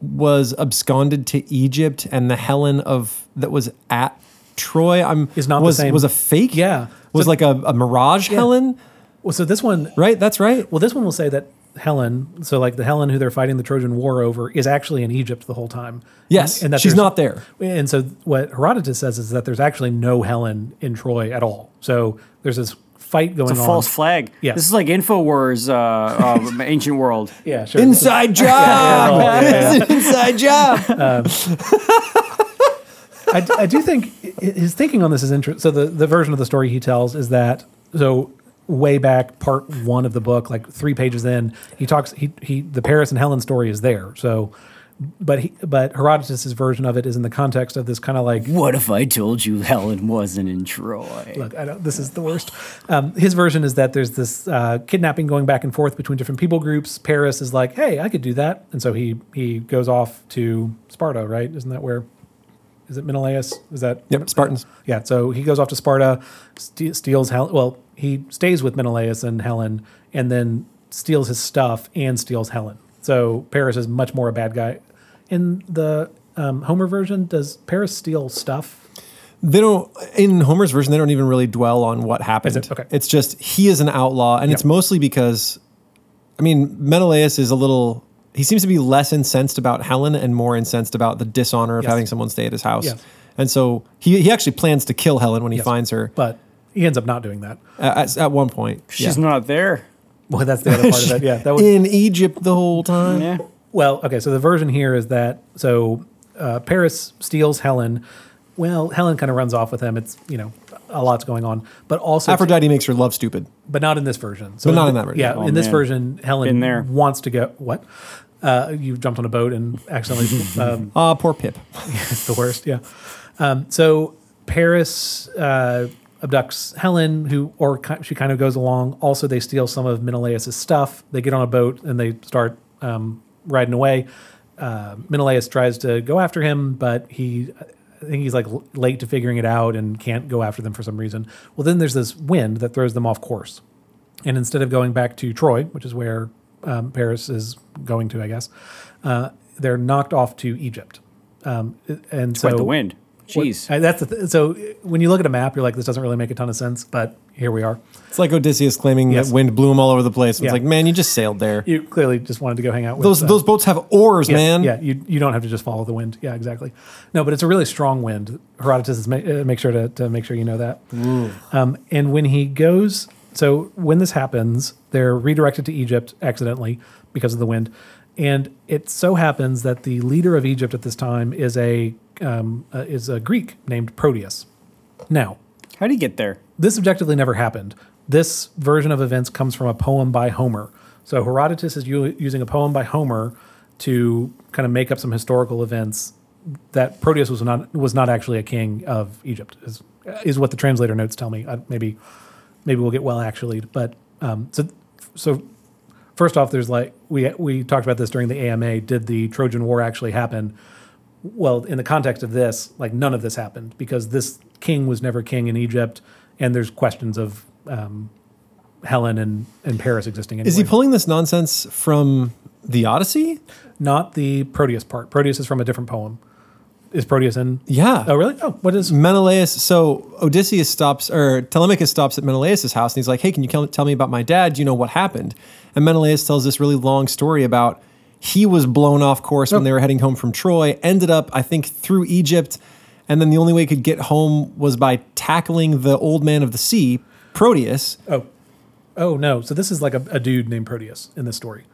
was absconded to Egypt, and the Helen of that was at Troy. I'm Is not the was same. was a fake. Yeah. was So- like a, a mirage Helen. Well, so this one, Right. That's right. well, this one will say that Helen, so like the Helen who they're fighting the Trojan War over, is actually in Egypt the whole time. Yes, and that she's not there. And so what Herodotus says is that there's actually no Helen in Troy at all. So there's this fight going It's a on. false flag. Yeah. This is like Infowars, uh, uh, <laughs> ancient world. Yeah, sure. Inside <laughs> job. yeah, yeah. It's an <laughs> inside job. I, I do think his thinking on this is interesting. So the, the version of the story he tells is that so way back part one of the book, like three pages in, he talks he he the Paris and Helen story is there. So but he but Herodotus's version of it is in the context of this kind of like What if I told you Helen wasn't in Troy? look, I don't, this is the worst. Um, his version is that there's this uh, kidnapping going back and forth between different people groups. Paris is like, hey, I could do that, and so he he goes off to Sparta, right? Isn't that where? Is it Menelaus? Is that Yep, Spartans. Yeah, so he goes off to Sparta, ste- steals Helen. Well, he stays with Menelaus and Helen, and then steals his stuff and steals Helen. So Paris is much more a bad guy. In the um, Homer version, does Paris steal stuff? They don't in Homer's version. They don't even really dwell on what happened. It? Okay. It's just he is an outlaw, and it's mostly because, I mean, Menelaus is a little. He seems to be less incensed about Helen and more incensed about the dishonor of Yes. having someone stay at his house. Yes. And so he he actually plans to kill Helen when he Yes. finds her But he ends up not doing that. at, at one point. She's Yeah. not there. Well, that's the other part of it. Yeah, that <laughs> was in Egypt the whole time. Yeah. Well, okay, so the version here is that so uh, Paris steals Helen. Well, Helen kind of runs off with him. It's you know a lot's going on, but also Aphrodite makes her love stupid. but not in this version. So But not in that version. Yeah, Oh, in this man. version, Helen Been there. wants to go. What? Uh, you jumped on a boat and accidentally. <laughs> um, Ah, poor Pip. it's <laughs> the worst. Yeah. Um, so Paris uh, abducts Helen, who or she kind of goes along. Also, they steal some of Menelaus' stuff. They get on a boat and they start um, riding away. Uh, Menelaus tries to go after him, but he, I think he's like l- late to figuring it out and can't go after them for some reason. Well, then there's this wind that throws them off course, and instead of going back to Troy, which is where um, Paris is going to, I guess, uh, they're knocked off to Egypt. Um, and so the wind. What- Jeez. I- that's the th- so when you look at a map, you're like, this doesn't really make a ton of sense, but here we are. It's like Odysseus claiming Yes. that wind blew him all over the place. It's Yeah. like, man, you just sailed there. You clearly just wanted to go hang out with Those uh, those boats have oars, yes, man. Yeah, you, you don't have to just follow the wind. Yeah, exactly. No, but it's a really strong wind. Herodotus is ma- uh, make sure to, to make sure you know that. Um, and when he goes, so when this happens, they're redirected to Egypt accidentally because of the wind. And it so happens that the leader of Egypt at this time is a um, uh, is a Greek named Proteus. Now, How do you get there? this objectively never happened. This version of events comes from a poem by Homer. So Herodotus is u- using a poem by Homer to kind of make up some historical events that Proteus was not was not actually a king of Egypt. Is is what the translator notes tell me. Uh, maybe maybe we'll get well actually, but um, so so first off, there's like we we talked about this during the AMA. Did the Trojan War actually happen? Well, in the context of this, like none of this happened because this king was never king in Egypt, and there's questions of um, Helen and, and Paris existing. Anyway. Is he pulling this nonsense from the Odyssey? Not the Proteus part. Proteus is from a different poem. Is Proteus in? Yeah. Oh, really? Oh, what is? Menelaus. So Odysseus stops, or Telemachus stops at Menelaus' house, and he's like, "Hey, can you tell me about my dad? Do you know what happened?" And Menelaus tells this really long story about he was blown off course when Oh. they were heading home from Troy. Ended up, I think, through Egypt, and then the only way he could get home was by tackling the old man of the sea, Proteus. Oh, oh no. So this is like a, a dude named Proteus in this story.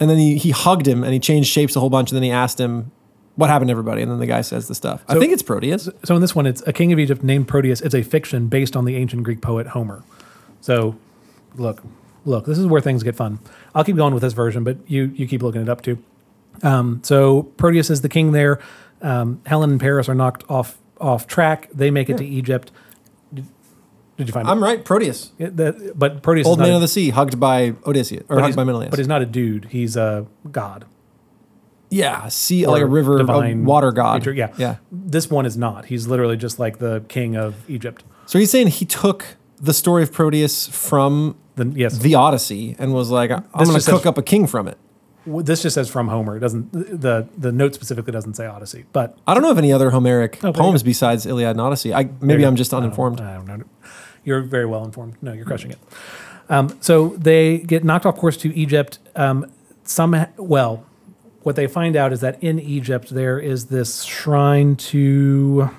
And then he, he hugged him and he changed shapes a whole bunch. And then he asked him, what happened to everybody, and then the guy says the stuff. I think it's Proteus. So in this one, it's a king of Egypt named Proteus. It's a fiction based on the ancient Greek poet Homer. So, look, look, this is where things get fun. I'll keep going with this version, but you you keep looking it up too. Um, so Proteus is the king there. Um, Helen and Paris are knocked off off track. They make it to Egypt. Did, did you find I'm right, Proteus, it? The- but Proteus old man a- of the sea, hugged by Odysseus or hugged by Menelaus. But he's not a dude. He's a god. yeah, sea like a river, a water god. creature. Yeah. yeah. This one is not. He's literally just like the king of Egypt. So he's saying he took the story of Proteus from Then yes, the Odyssey and was like, I'm going to cook says- up a king from it. This just says from Homer. It doesn't the the note specifically doesn't say Odyssey, but I don't know of any other Homeric Oh, poems besides Iliad and Odyssey. I, maybe I'm just I don't- uninformed. I don't know. You're very well informed. No, you're crushing it. Um, so they get knocked off course to Egypt. Um, some well, what they find out is that in Egypt there is this shrine to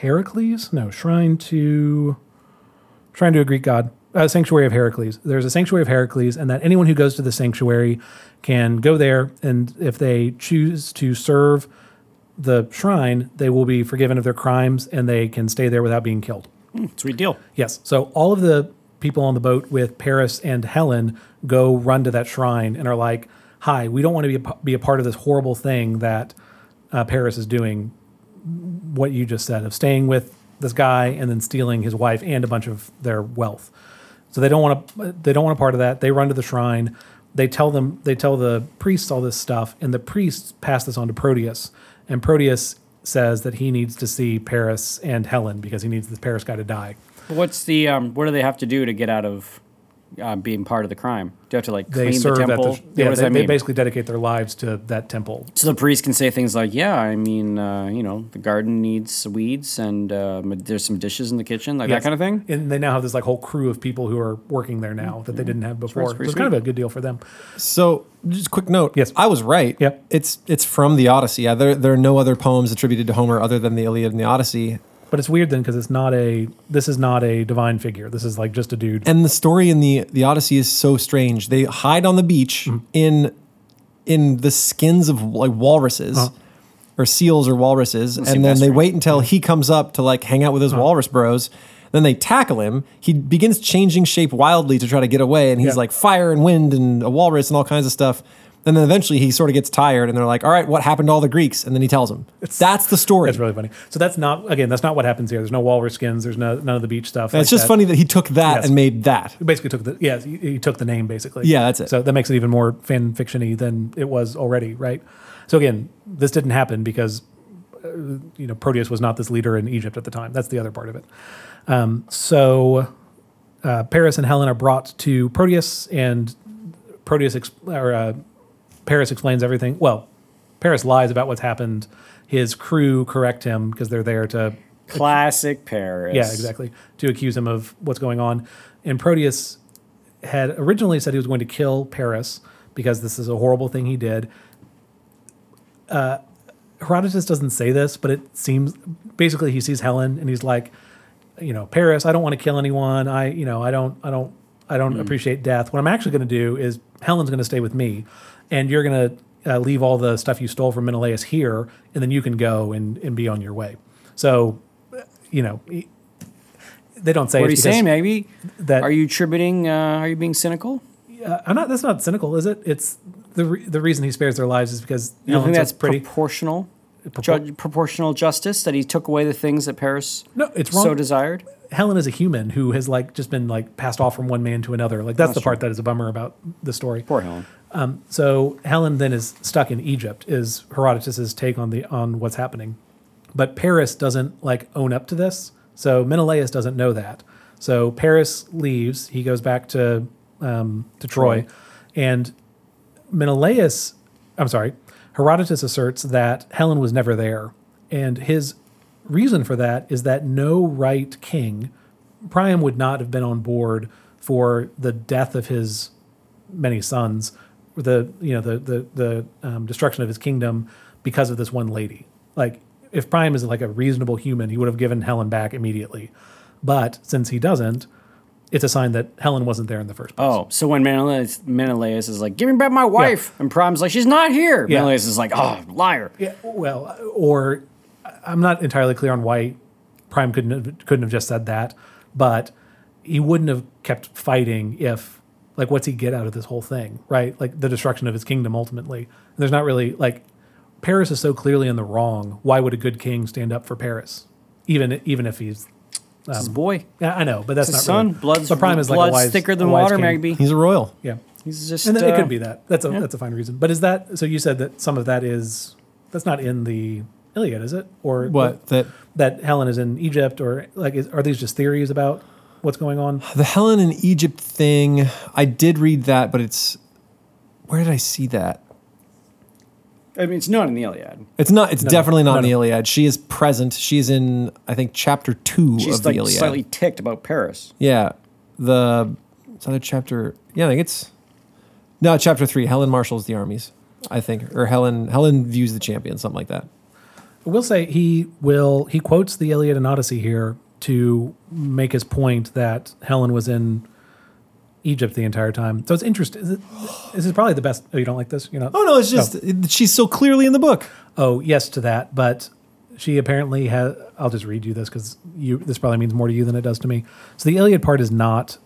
Heracles. No, shrine to shrine to a Greek god. A sanctuary of Heracles. There's a sanctuary of Heracles, and that anyone who goes to the sanctuary can go there, and if they choose to serve the shrine, they will be forgiven of their crimes, and they can stay there without being killed. Sweet deal. Yes. So all of the people on the boat with Paris and Helen go run to that shrine and are like, "Hi, we don't want to be a, be a part of this horrible thing that uh, Paris is doing. What you just said of staying with this guy and then stealing his wife and a bunch of their wealth. So they don't want to. They don't want a part of that. They run to the shrine. They tell them. They tell the priests all this stuff, and the priests pass this on to Proteus. And Proteus says that he needs to see Paris and Helen because he needs this Paris guy to die. What's the um? What do they have to do to get out of uh, being part of the crime? Do you have to like they clean the temple? at the Yeah, yeah, what does they, that they basically dedicate their lives to that temple so the priest can say things like, "Yeah, I mean, uh, you know, the garden needs weeds, and uh, there's some dishes in the kitchen, like Yes. that kind of thing." and they now have this like whole crew of people who are working there now that they didn't have before so pretty it's kind of a good deal for them So, just quick note. Yes. I was right. Yep. It's it's from the Odyssey. Yeah, there, there are no other poems attributed to Homer other than the Iliad and the Odyssey. But it's weird then because it's not a this is not a divine figure this is like just a dude And the story in the the Odyssey is so strange. They hide on the beach Mm-hmm. in in the skins of like walruses. Uh-huh. Or seals or walruses, and then they strange. wait until he comes up to like hang out with his Uh-huh. walrus bros. Then they tackle him. He begins changing shape wildly to try to get away, and he's Yeah. like fire and wind and a walrus and all kinds of stuff. And then eventually he sort of gets tired, and they're like, "All right, what happened to all the Greeks?" And then he tells them. That's the story. that's really funny so that's not again that's not what happens here there's no walrus skins there's no none of the beach stuff like it's just that. funny that he took that Yes. and made that. He basically took the yeah he, he took the name basically Yeah, that's it. so that makes it even more fan fictiony than it was already right so again this didn't happen because uh, you know proteus was not this leader in egypt at the time that's the other part of it um, so uh, paris and helen are brought to proteus and proteus ex- or uh, paris explains everything well paris lies about what's happened his crew correct him because they're there to Classic Paris. yeah, exactly. To accuse him of what's going on. And Proteus had originally said he was going to kill Paris because this is a horrible thing he did. Uh, Herodotus doesn't say this, but it seems basically he sees Helen and he's like, you know, Paris, I don't want to kill anyone. I, you know, I don't, I don't, I don't appreciate death. What I'm actually going to do is Helen's going to stay with me, and you're going to uh, leave all the stuff you stole from Menelaus here, and then you can go and, and be on your way. So, you know, they don't say What are you saying, maybe? that Are you attributing? Uh, are you being cynical? uh, I'm not. That's not cynical, is it? It's the re- the reason he spares their lives is because You think that's pretty. proportional? Propor- Ju- proportional justice that he took away the things that Paris no, it's wrong. so desired. Helen is a human who has like just been like passed off from one man to another. Like that's, That's the part that is a bummer about the story. Poor Helen. So Helen then is stuck in Egypt. Is Herodotus's take on the on what's happening, but Paris doesn't like own up to this. So Menelaus doesn't know that. So Paris leaves. He goes back to um, to Troy, and Menelaus. I'm sorry. Herodotus asserts that Helen was never there, and his reason for that is that no right king, Priam would not have been on board for the death of his many sons, the you know the the the um, destruction of his kingdom because of this one lady. Like if Priam is like a reasonable human, he would have given Helen back immediately. But since he doesn't, it's a sign that Helen wasn't there in the first place. Oh, so when Menelaus, Menelaus is like, "Give me back my wife," and Priam's like, "She's not here." Yeah. Menelaus is like, "Oh, liar." Yeah, well, or I'm not entirely clear on why Priam couldn't have, couldn't have just said that, but he wouldn't have kept fighting if like what's he get out of this whole thing, right? Like the destruction of his kingdom ultimately. There's not really like Paris is so clearly in the wrong. Why would a good king stand up for Paris, even even if he's It's his boy, yeah, I know, but that's his not son. really, Blood's but Priam is like a wise, thicker than a wise water, king. Magby. He's a royal. Yeah, He's just. and it uh, could be that. That's a that's a fine reason. But is that so? You said that some of that is that's not in the Iliad, is it? Or What that that Helen is in Egypt, or like is, are these just theories about what's going on? the Helen in Egypt thing? I did read that, but it's where did I see that? I mean, it's not in the Iliad. It's not. It's No, definitely not no, in the. Iliad. She is present. She's in I think chapter two She's of the like Iliad. slightly ticked about Paris. Yeah, the it's other chapter. Yeah, I think it's no chapter three. Helen marshals the armies. I think, or Helen Helen views the champion, something like that. I will say he will he quotes the Iliad and Odyssey here to make his point that Helen was in Egypt the entire time. So it's interesting. This is probably the best. Oh, you don't like this? You know? Oh no, it's just it- she's so clearly in the book. Oh, yes to that. But she apparently has. I'll just read you this because you. This probably means more to you than it does to me. So the Iliad part is not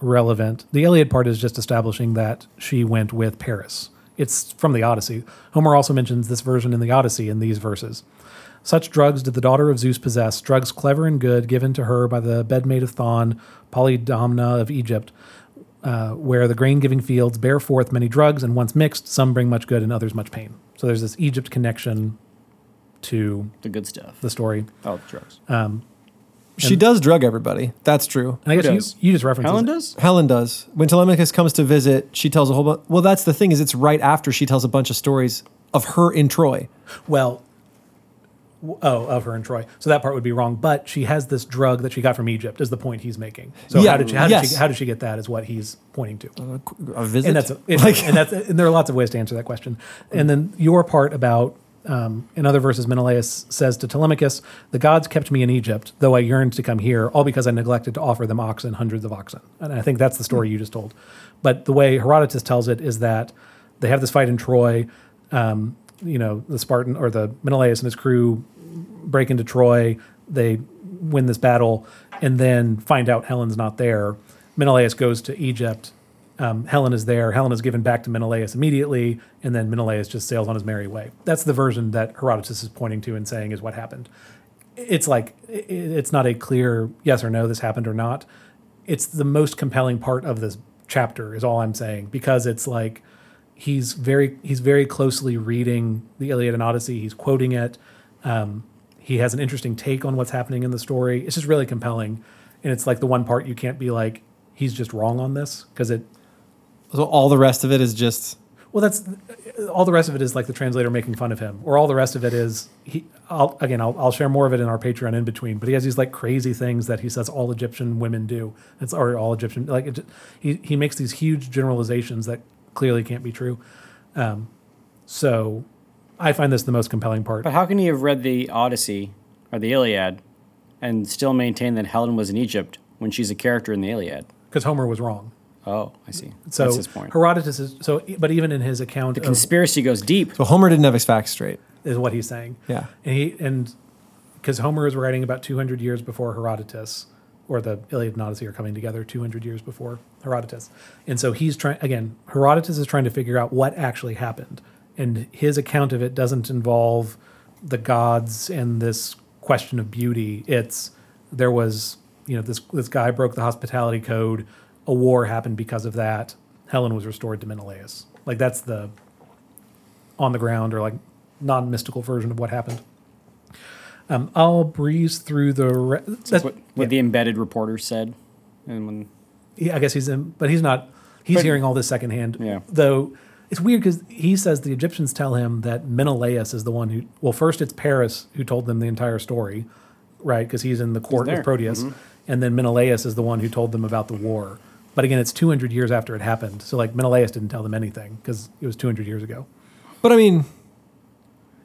relevant. The Iliad part is just establishing that she went with Paris. It's from the Odyssey. Homer also mentions this version in the Odyssey in these verses. Such drugs did the daughter of Zeus possess, drugs clever and good, given to her by the bedmaid of Thon, Polydamna of Egypt, uh, where the grain giving fields bear forth many drugs, and once mixed, some bring much good and others much pain. So there's this Egypt connection to The good stuff. the story. Oh, the drugs. She does drug everybody. That's true. And I guess you, you just referenced Helen it. does. Helen does. When Telemachus comes to visit, she tells a whole bunch. Well, that's the thing is, it's right after she tells a bunch of stories of her in Troy. Well, w- oh, of her and Troy. So that part would be wrong. But she has this drug that she got from Egypt. Is the point he's making? So Yeah, how did she? How did, yes. she, how did she get that? Is what he's pointing to. A visit. and that's a, <laughs> it- and that's and there are lots of ways to answer that question. And then your part about um, in other verses, Menelaus says to Telemachus, "The gods kept me in Egypt, though I yearned to come here, all because I neglected to offer them oxen, hundreds of oxen." And I think that's the story you just told. But the way Herodotus tells it is that they have this fight in Troy. Um, you know, the Spartan or the Menelaus and his crew break into Troy. They win this battle and then find out Helen's not there. Menelaus goes to Egypt. Um, Helen is there. Helen is given back to Menelaus immediately, and then Menelaus just sails on his merry way. That's the version that Herodotus is pointing to and saying is what happened. It's like it's not a clear yes or no this happened or not. It's the most compelling part of this chapter is all I'm saying because it's like he's very he's very closely reading the Iliad and Odyssey. He's quoting it. Um, he has an interesting take on what's happening in the story. It's just really compelling, and it's like the one part you can't be like he's just wrong on this because it. so all the rest of it is just Well, that's all. The rest of it is like the translator making fun of him, or all the rest of it is he. I'll, again, I'll, I'll share more of it in our Patreon in between. But he has these like crazy things that he says all Egyptian women do. It's or all Egyptian like it, he he makes these huge generalizations that clearly can't be true. Um, so I find this the most compelling part. But how can you have read the Odyssey or the Iliad and still maintain that Helen was in Egypt when she's a character in the Iliad? because Homer was wrong. Oh, I see. So That's his point. Herodotus is so, but even in his account the Conspiracy goes deep. so Homer didn't have his facts straight. is what he's saying. Yeah. and he and because Homer is writing about 200 years before Herodotus, or the Iliad and Odyssey are coming together 200 years before Herodotus, and so he's trying again. Herodotus is trying to figure out what actually happened, and his account of it doesn't involve the gods and this question of beauty. It's there was you know this this guy broke the hospitality code. A war happened because of that. Helen was restored to Menelaus. Like that's the on the ground or like non mystical version of what happened. Um, I'll breeze through the. Re- that's what what the embedded reporter said. And when yeah, I guess he's in, but he's not. He's But- hearing all this secondhand. Yeah. Though it's weird because he says the Egyptians tell him that Menelaus is the one who. Well, first it's Paris who told them the entire story, right? Because he's in the court there. with Proteus, and then Menelaus is the one who told them about the war. But again, it's 200 years after it happened. So like Menelaus didn't tell them anything because it was 200 years ago. But I mean,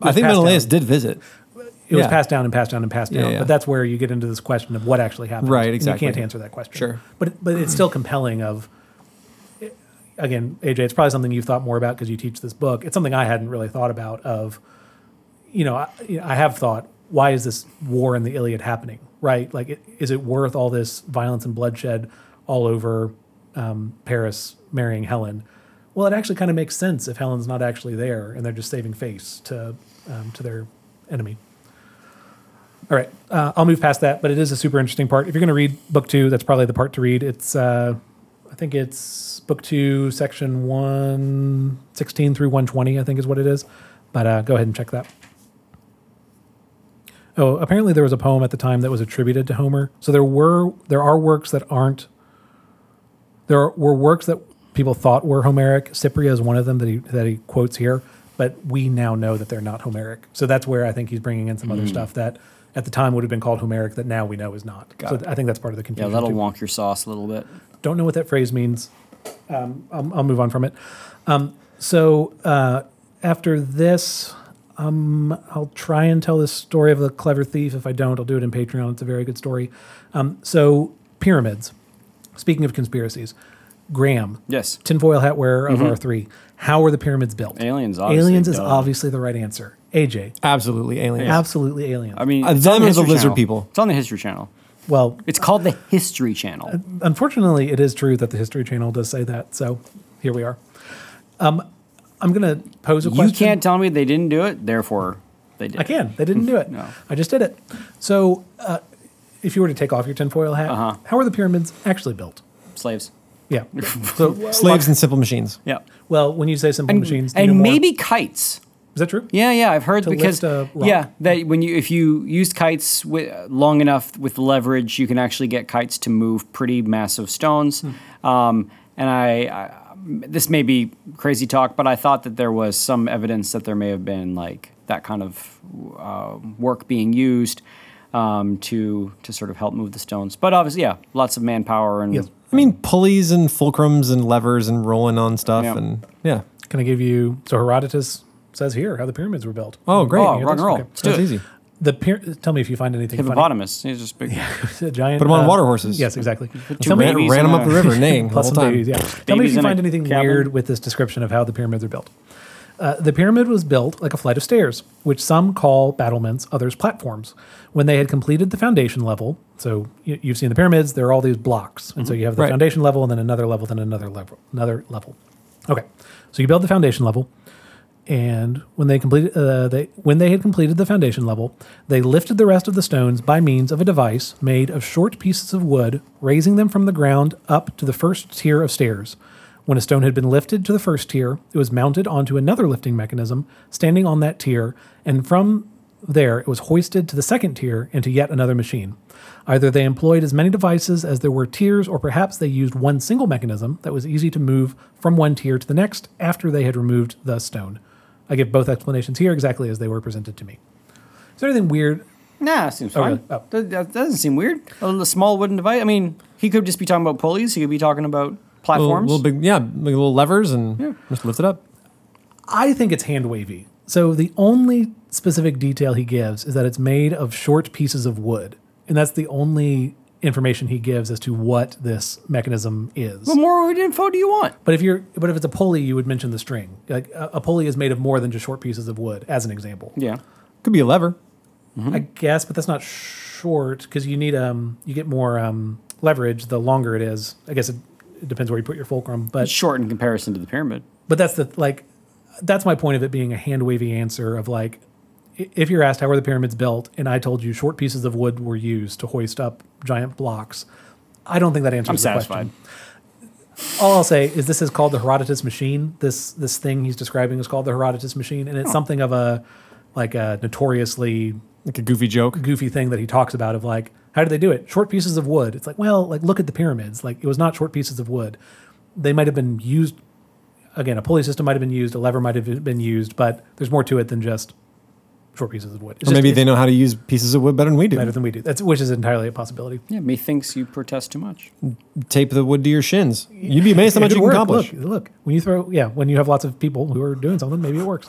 I think Menelaus down. did visit. It was Yeah. passed down and passed down and passed down. yeah. But that's where you get into this question of what actually happened. Right, And exactly. you can't answer that question. Sure. But but it's still compelling. Of again, AJ, it's probably something you've thought more about because you teach this book. It's something I hadn't really thought about. Of you know, I, you know, I have thought, why is this war in the Iliad happening? Right? Like, it, is it worth all this violence and bloodshed all over um, Paris marrying Helen? Well, it actually kind of makes sense if Helen's not actually there and they're just saving face to um, to their enemy. All right, uh, I'll move past that, but it is a super interesting part. If you're going to read book two, that's probably the part to read. It's, uh, I think it's book two, section one sixteen through one twenty. I think is what it is. But uh, go ahead and check that. Oh, apparently there was a poem at the time that was attributed to Homer. So there were there are works that aren't. There were works that people thought were Homeric. Cypria is one of them that he that he quotes here, but we now know that they're not Homeric. So that's where I think he's bringing in some other stuff that at the time would have been called Homeric that now we know is not. Got so it. I think that's part of the confusion. Yeah, that'll too. wonk your sauce a little bit. Don't know what that phrase means. Um, I'll, I'll move on from it. Um, so uh, after this, um, I'll try and tell this story of the clever thief. If I don't, I'll do it in Patreon. It's a very good story. Um, so pyramids. Speaking of conspiracies, Graham, Yes. tinfoil hat wearer of our three. How were the pyramids built? Aliens, obviously. Aliens is duh. obviously the right answer. AJ, Absolutely aliens. absolutely aliens. I mean, Uh, it's them on the or the History lizard Channel. people? It's on the History Channel. well, It's called the History Channel. unfortunately, it is true that the History Channel does say that. So here we are. Um, I'm going to pose a question. You question. can't tell me they didn't do it, therefore they did. I can. They didn't do it. <laughs> No. I just did it. So, uh, if you were to take off your tinfoil hat, Uh-huh. how are the pyramids actually built? Slaves. Yeah. <laughs> So, Slaves and simple machines. Yeah. well, when you say simple And, machines, do you know and more- maybe kites. Is that true? Yeah, yeah, I've heard To because lift a rock? yeah, that when you if you use kites wi- long enough with leverage, you can actually get kites to move pretty massive stones. Hmm. Um, and I, I, this may be crazy talk, but I thought that there was some evidence that there may have been like that kind of uh, work being used um, to to sort of help move the stones. But obviously, yeah, lots of manpower and. I mean, pulleys and fulcrums and levers and rolling on stuff Yeah. and yeah. Can I give you? So Herodotus says here how the pyramids were built. Oh, great. oh, rock and that's roll. okay. Let's do it. easy. The pyra- tell me if you find anything funny. Hippopotamus. He's just big. Yeah, <laughs> a giant. Put 'em on uh, water horses. Yes, exactly. two Tell me, Ran, babies ran in them up the river, neighing <laughs> the plus whole some time. babies. Yeah. Tell me if you find anything cabin. weird with this description of how the pyramids are built. Uh, the pyramid was built like a flight of stairs, which some call battlements, others platforms. When they had completed the foundation level, so you, you've seen the pyramids, there are all these blocks, and so you have the Right. foundation level, and then another level, then another level, another level. Okay, so you build the foundation level, and when they completed, uh, they when they had completed the foundation level, they lifted the rest of the stones by means of a device made of short pieces of wood, raising them from the ground up to the first tier of stairs. When a stone had been lifted to the first tier, it was mounted onto another lifting mechanism standing on that tier, and from there it was hoisted to the second tier and to yet another machine. Either they employed as many devices as there were tiers, or perhaps they used one single mechanism that was easy to move from one tier to the next after they had removed the stone. I give both explanations here exactly as they were presented to me. Is there anything weird? Nah, seems Oh, fine. really? Oh. That, that doesn't seem weird. A little small wooden device. I mean, he could just be talking about pulleys. He could be talking about platforms. little big, yeah, like little levers and yeah. just lift it up. I think it's hand wavy. So the only specific detail he gives is that it's made of short pieces of wood. And that's the only information he gives as to what this mechanism is. what more info do you want? But if you're but if it's a pulley, you would mention the string. Like a, a pulley is made of more than just short pieces of wood, as an example. Yeah. Could be a lever. I guess, but that's not short because you need um you get more um leverage the longer it is. I guess it, it depends where you put your fulcrum, but It's short in comparison to the pyramid. but that's the like that's my point of it being a hand wavy answer of like i- if you're asked how were the pyramids built and I told you short pieces of wood were used to hoist up giant blocks, I don't think that answers I'm the satisfied. question. All I'll say is this is called the Herodotus machine. This this thing he's describing is called the Herodotus machine, and it's something of a like a notoriously Like a goofy joke. goofy thing that he talks about of like how did they do it short pieces of wood it's like well like look at the pyramids like it was not short pieces of wood they might have been used again a pulley system might have been used a lever might have been used but there's more to it than just short pieces of wood it's Or just- maybe it's they know how to use pieces of wood better than we do. better than we do that's which is entirely a possibility Yeah, methinks you protest too much. Tape the wood to your shins. You'd be amazed how much you can work. accomplish. Look, look, when you throw, yeah, when you have lots of people who are doing something, maybe it works.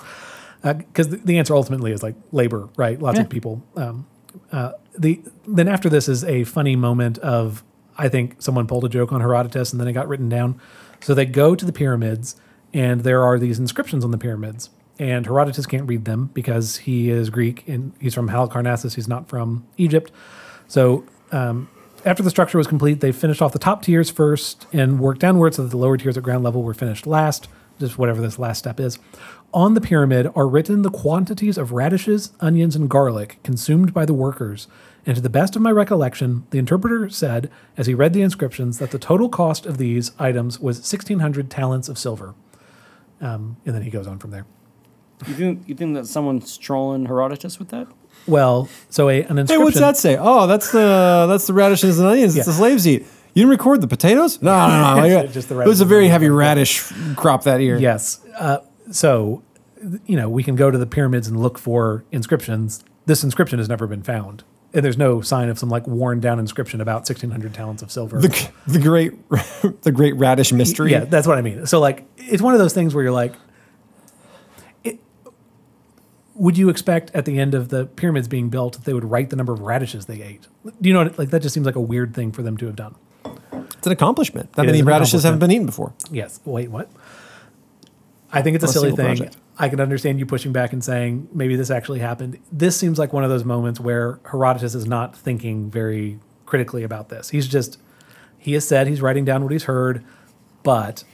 because the, the answer ultimately is like labor, right? Lots Yeah. of people. Um, uh, the then after this is a funny moment of I think someone pulled a joke on Herodotus and then it got written down. So they go to the pyramids and there are these inscriptions on the pyramids. And Herodotus can't read them because he is Greek and he's from Halicarnassus. He's not from Egypt. So um, after the structure was complete, they finished off the top tiers first and worked downwards so that the lower tiers at ground level were finished last, just whatever this last step is. On the pyramid are written the quantities of radishes, onions, and garlic consumed by the workers. And to the best of my recollection, the interpreter said, as he read the inscriptions, that the total cost of these items was 1,600 talents of silver. Um, and then he goes on from there. You think you think that someone's trolling Herodotus with that? Well, so a, an inscription. Hey, what's that say? Oh, that's the that's the radishes and onions. It's the slaves eat. You didn't record the potatoes? No, no, no. It's <laughs> just the it was a radishes very and heavy radish crop that year. Yes. Uh, so, you know, we can go to the pyramids and look for inscriptions. This inscription has never been found. And there's no sign of some like worn down inscription about 1600 talents of silver. The, the great <laughs> the great radish mystery. Yeah, that's what I mean. So, like, it's one of those things where you're like, it, would you expect at the end of the pyramids being built that they would write the number of radishes they ate? Do you know what? Like, that just seems like a weird thing for them to have done. It's an accomplishment. That It many radishes haven't been eaten before. Yes. Wait, what? I think it's a a silly thing. project. I can understand you pushing back and saying maybe this actually happened. This seems like one of those moments where Herodotus is not thinking very critically about this. He's just he has said he's writing down what he's heard, but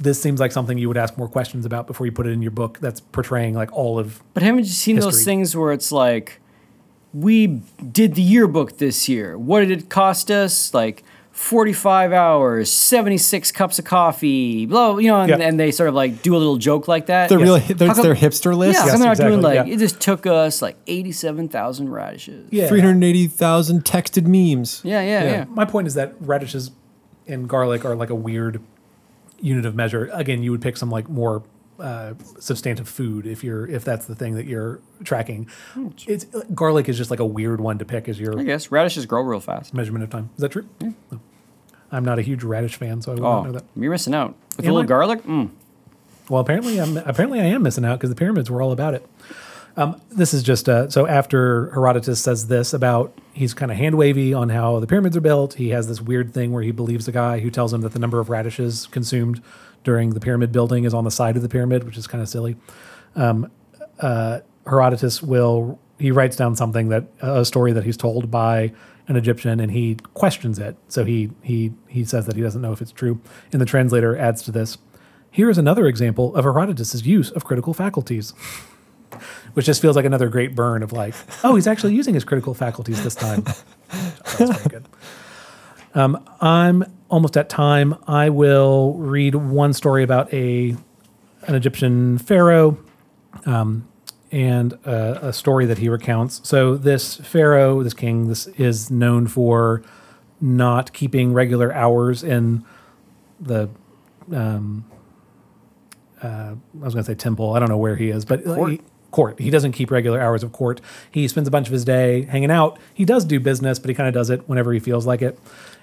this seems like something you would ask more questions about before you put it in your book that's portraying like all of But haven't you seen those things where it's like, we did the yearbook this year. What did it cost us? Like 45 hours, 76 cups of coffee, blah, you know, and, Yeah. and they sort of like do a little joke like that. They're Yeah. really How that's come- their hipster list. Yeah, Yes, I'm not doing exactly, like, yeah. it just took us like 87,000 radishes. yeah. Three hundred eighty thousand texted memes. Yeah, yeah, Yeah. yeah. My point is that radishes and garlic are like a weird unit of measure. Again, you would pick some like more uh, substantive food if you're if that's the thing that you're tracking. It's garlic is just like a weird one to pick as your. I guess radishes grow real fast. measurement of time. Is that true? No. I'm not a huge radish fan, so I would not know Oh, that. you're missing out. With a little I? garlic? Mm. Well, apparently I'm apparently I am missing out because the pyramids were all about it. Um, this is just so after Herodotus says this about he's kind of hand wavy on how the pyramids are built. He has this weird thing where he believes a guy who tells him that the number of radishes consumed during the pyramid building is on the side of the pyramid, which is kind of silly. Um, uh, Herodotus will he writes down something that a story that he's told by an Egyptian, and he questions it. So he he he says that he doesn't know if it's true, and the translator adds to this. Here is another example of Herodotus' use of critical faculties, which just feels like another great burn of like, <laughs> oh, he's actually using his critical faculties this time. <laughs> That's very good. Um, I'm almost at time. I will read one story about a an Egyptian pharaoh um, and a, a story that he recounts. So this pharaoh, this king, this is known for not keeping regular hours in the. Um, uh, I was going to say temple. I don't know where he is, but Court? He, court. He doesn't keep regular hours of court. He spends a bunch of his day hanging out. He does do business, but he kind of does it whenever he feels like it.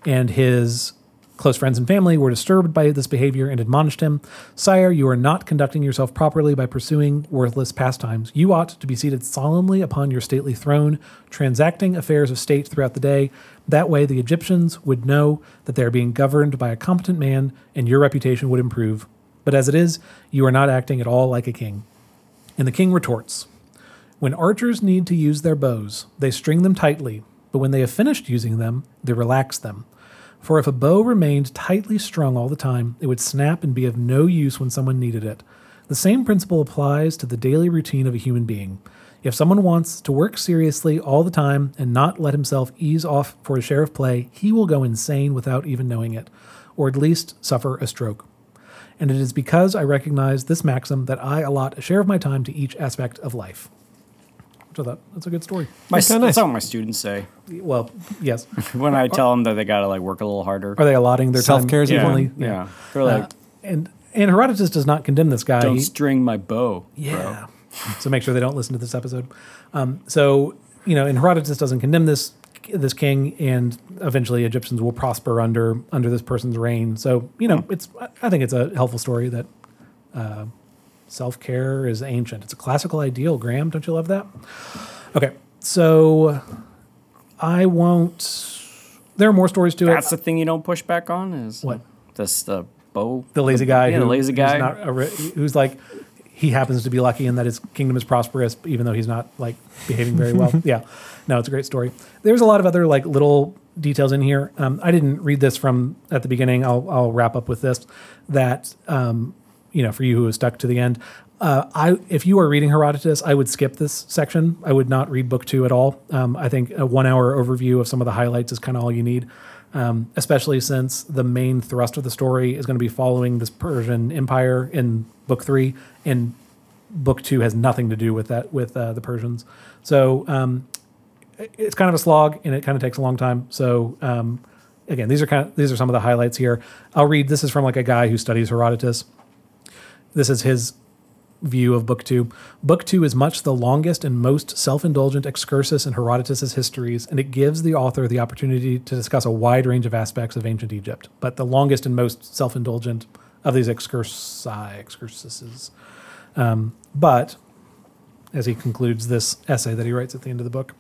And his close friends and family were disturbed by this behavior and admonished him Sire, you are not conducting yourself properly by pursuing worthless pastimes. You ought to be seated solemnly upon your stately throne, transacting affairs of state throughout the day. That way, the Egyptians would know that they are being governed by a competent man, and your reputation would improve. But as it is, you are not acting at all like a king. And the king retorts When archers need to use their bows, they string them tightly, but when they have finished using them, they relax them. For if a bow remained tightly strung all the time, it would snap and be of no use when someone needed it. The same principle applies to the daily routine of a human being. If someone wants to work seriously all the time and not let himself ease off for a share of play, he will go insane without even knowing it, or at least suffer a stroke and it is because I recognize this maxim that I allot a share of my time to each aspect of life. So that that's a good story. My, That's kinda That's nice. what my students say Well, yes. <laughs> when I tell them that they got to like work a little harder. Are they allotting their time Self-care is yeah, evenly? yeah. They're like, Uh, and and Herodotus does not condemn this guy. don't He- string my bow. yeah. so make sure they don't listen to this episode. Um, so you know, and Herodotus doesn't condemn this this king, and eventually Egyptians will prosper under under this person's reign. So you know, it's I- think it's a helpful story that uh, Self care is ancient. It's a classical ideal, Graham. Don't you love that? Okay, so I won't. There are more stories to That's it. That's the thing you don't push back on is What? This the bow. the lazy guy, Yeah, who, the lazy who's guy. not a ri- who's like he happens to be lucky in that his kingdom is prosperous, even though he's not like behaving very well. <laughs> yeah, no, it's a great story. There's a lot of other like little details in here. Um, I didn't read this from at the beginning. I'll I'll wrap up with this. That um, you know, for you who was stuck to the end. Uh, I, if you are reading Herodotus, I would skip this section. I would not read book two at all. Um, I think a one-hour overview of some of the highlights is kind of all you need um, especially since the main thrust of the story is going to be following this Persian Empire in book three, and book two has nothing to do with that with uh, the Persians. So um, it's kind of a slog, and it kind of takes a long time. So um, again, these are kind of these are some of the highlights here. I'll read. This is from like a guy who studies Herodotus. This is his view of Book Two. Book Two is much the longest and most self indulgent excursus in Herodotus's histories, and it gives the author the opportunity to discuss a wide range of aspects of ancient Egypt, but the longest and most self indulgent of these excursi, excursuses. Um, but, as he concludes this essay that he writes at the end of the book,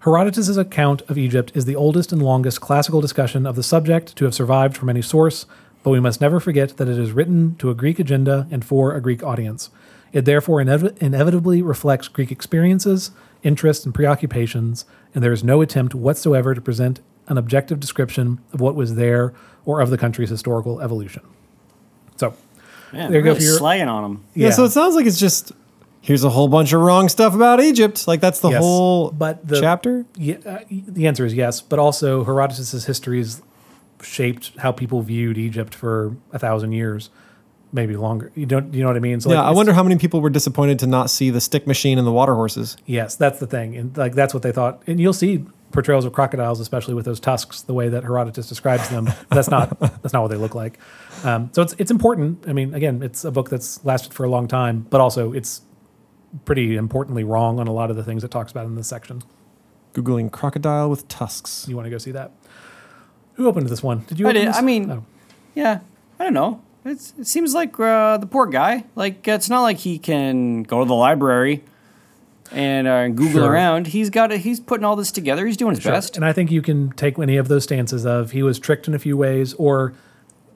Herodotus' account of Egypt is the oldest and longest classical discussion of the subject to have survived from any source, but we must never forget that it is written to a Greek agenda and for a Greek audience. It therefore inev- inevitably reflects Greek experiences, interests, and preoccupations, and there is no attempt whatsoever to present an objective description of what was there or of the country's historical evolution. So, Man, There you go really for your- slagging on him. Yeah. So it sounds like it's just here's a whole bunch of wrong stuff about Egypt. Like that's the Yes, whole but the- chapter. Yeah, uh, the answer is yes, but also Herodotus' histories shaped how people viewed Egypt for a thousand years, maybe longer. You don't, you know what I mean? So yeah, like, I wonder how many people were disappointed to not see the stick machine and the water horses. Yes, that's the thing, and like that's what they thought. And you'll see portrayals of crocodiles, especially with those tusks, the way that Herodotus describes them. that's not <laughs> that's not what they look like. Um, so it's it's important. I mean, again, it's a book that's lasted for a long time, but also it's pretty importantly wrong on a lot of the things it talks about in this section. Googling crocodile with tusks. You want to go see that? Who opened this one? Did you? I open did. this? I mean- Oh. Yeah, I don't know. It's, it seems like uh, the poor guy. Like it's not like he can go to the library and uh, Google Sure. around. He's got. A, he's putting all this together. He's doing his Sure. best. And I think you can take any of those stances of he was tricked in a few ways, or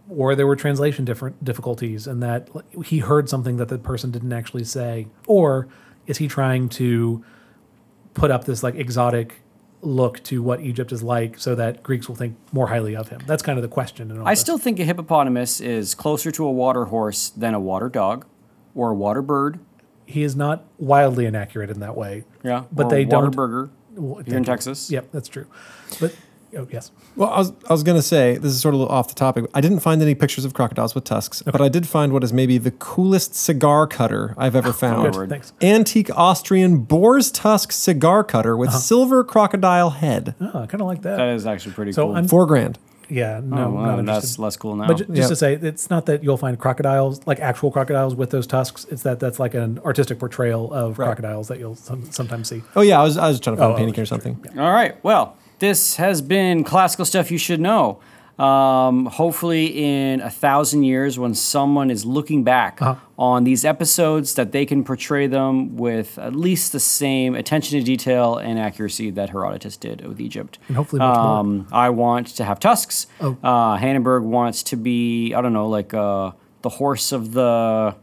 or there were translation different difficulties, and that he heard something that the person didn't actually say, or is he trying to put up this like exotic look to what Egypt is like, so that Greeks will think more highly of him? That's kind of the question. I this. still think a hippopotamus is closer to a water horse than a water dog or a water bird. He is not wildly inaccurate in that way. Yeah, But or they don't- burger Well, here in. Texas. Yep, that's true. But oh yes, Well, I was, I was going to say, this is sort of off the topic. I didn't find any pictures of crocodiles with tusks, but I did find what is maybe the coolest cigar cutter I've ever <laughs> found. good. Thanks. Antique Austrian boar's tusk cigar cutter with uh-huh. silver crocodile head. Oh, I kind of like that. That is actually pretty So cool. I'm- Four grand. Yeah, oh, no, oh, wow, not that's less cool now. But ju- just Yeah. to say, it's not that you'll find crocodiles, like actual crocodiles with those tusks. It's that that's like an artistic portrayal of Right. crocodiles that you'll some, sometimes see. Oh, yeah, I was, I was trying to find Oh, a painting oh, or sure, something. All right. Well, this has been classical stuff you should know. Um, hopefully, in a thousand years, when someone is looking back Uh-huh. on these episodes, that they can portray them with at least the same attention to detail and accuracy that Herodotus did with Egypt. And hopefully much more. um, I want to have tusks. Oh. Uh, Hannenberg wants to be, I don't know, like uh, the horse of the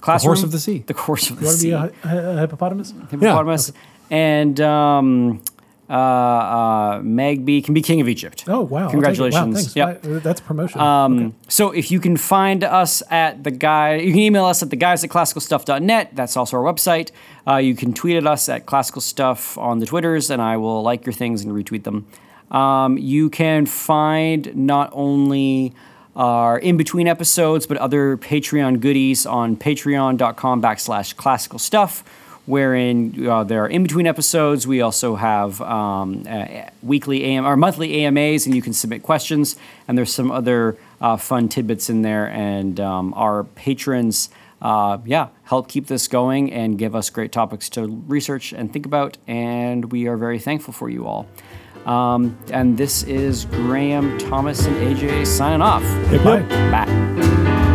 classroom. horse of the sea. The horse of the sea. You want to be a, a, hippopotamus? hippopotamus. And um, uh, uh, Magby can be king of Egypt. Oh wow! I'll take it. Congratulations. Wow. Yep. I- that's a promotion. Um, Okay. So if you can find us at the guy, you can email us at the guys at classicalstuff.net. That's also our website. Uh, you can tweet at us at classical stuff on the Twitters, and I will like your things and retweet them. Um, you can find not only our in between episodes, but other Patreon goodies on patreon.com backslash classical stuff wherein uh, there are in between episodes. We also have um, uh, weekly AM or monthly AMAs, and you can submit questions. And there's some other uh, fun tidbits in there. And um, our patrons, uh, yeah, help keep this going and give us great topics to research and think about. And we are very thankful for you all. Um, and this is Graham, Thomas, and AJ signing off. Bye. Bye.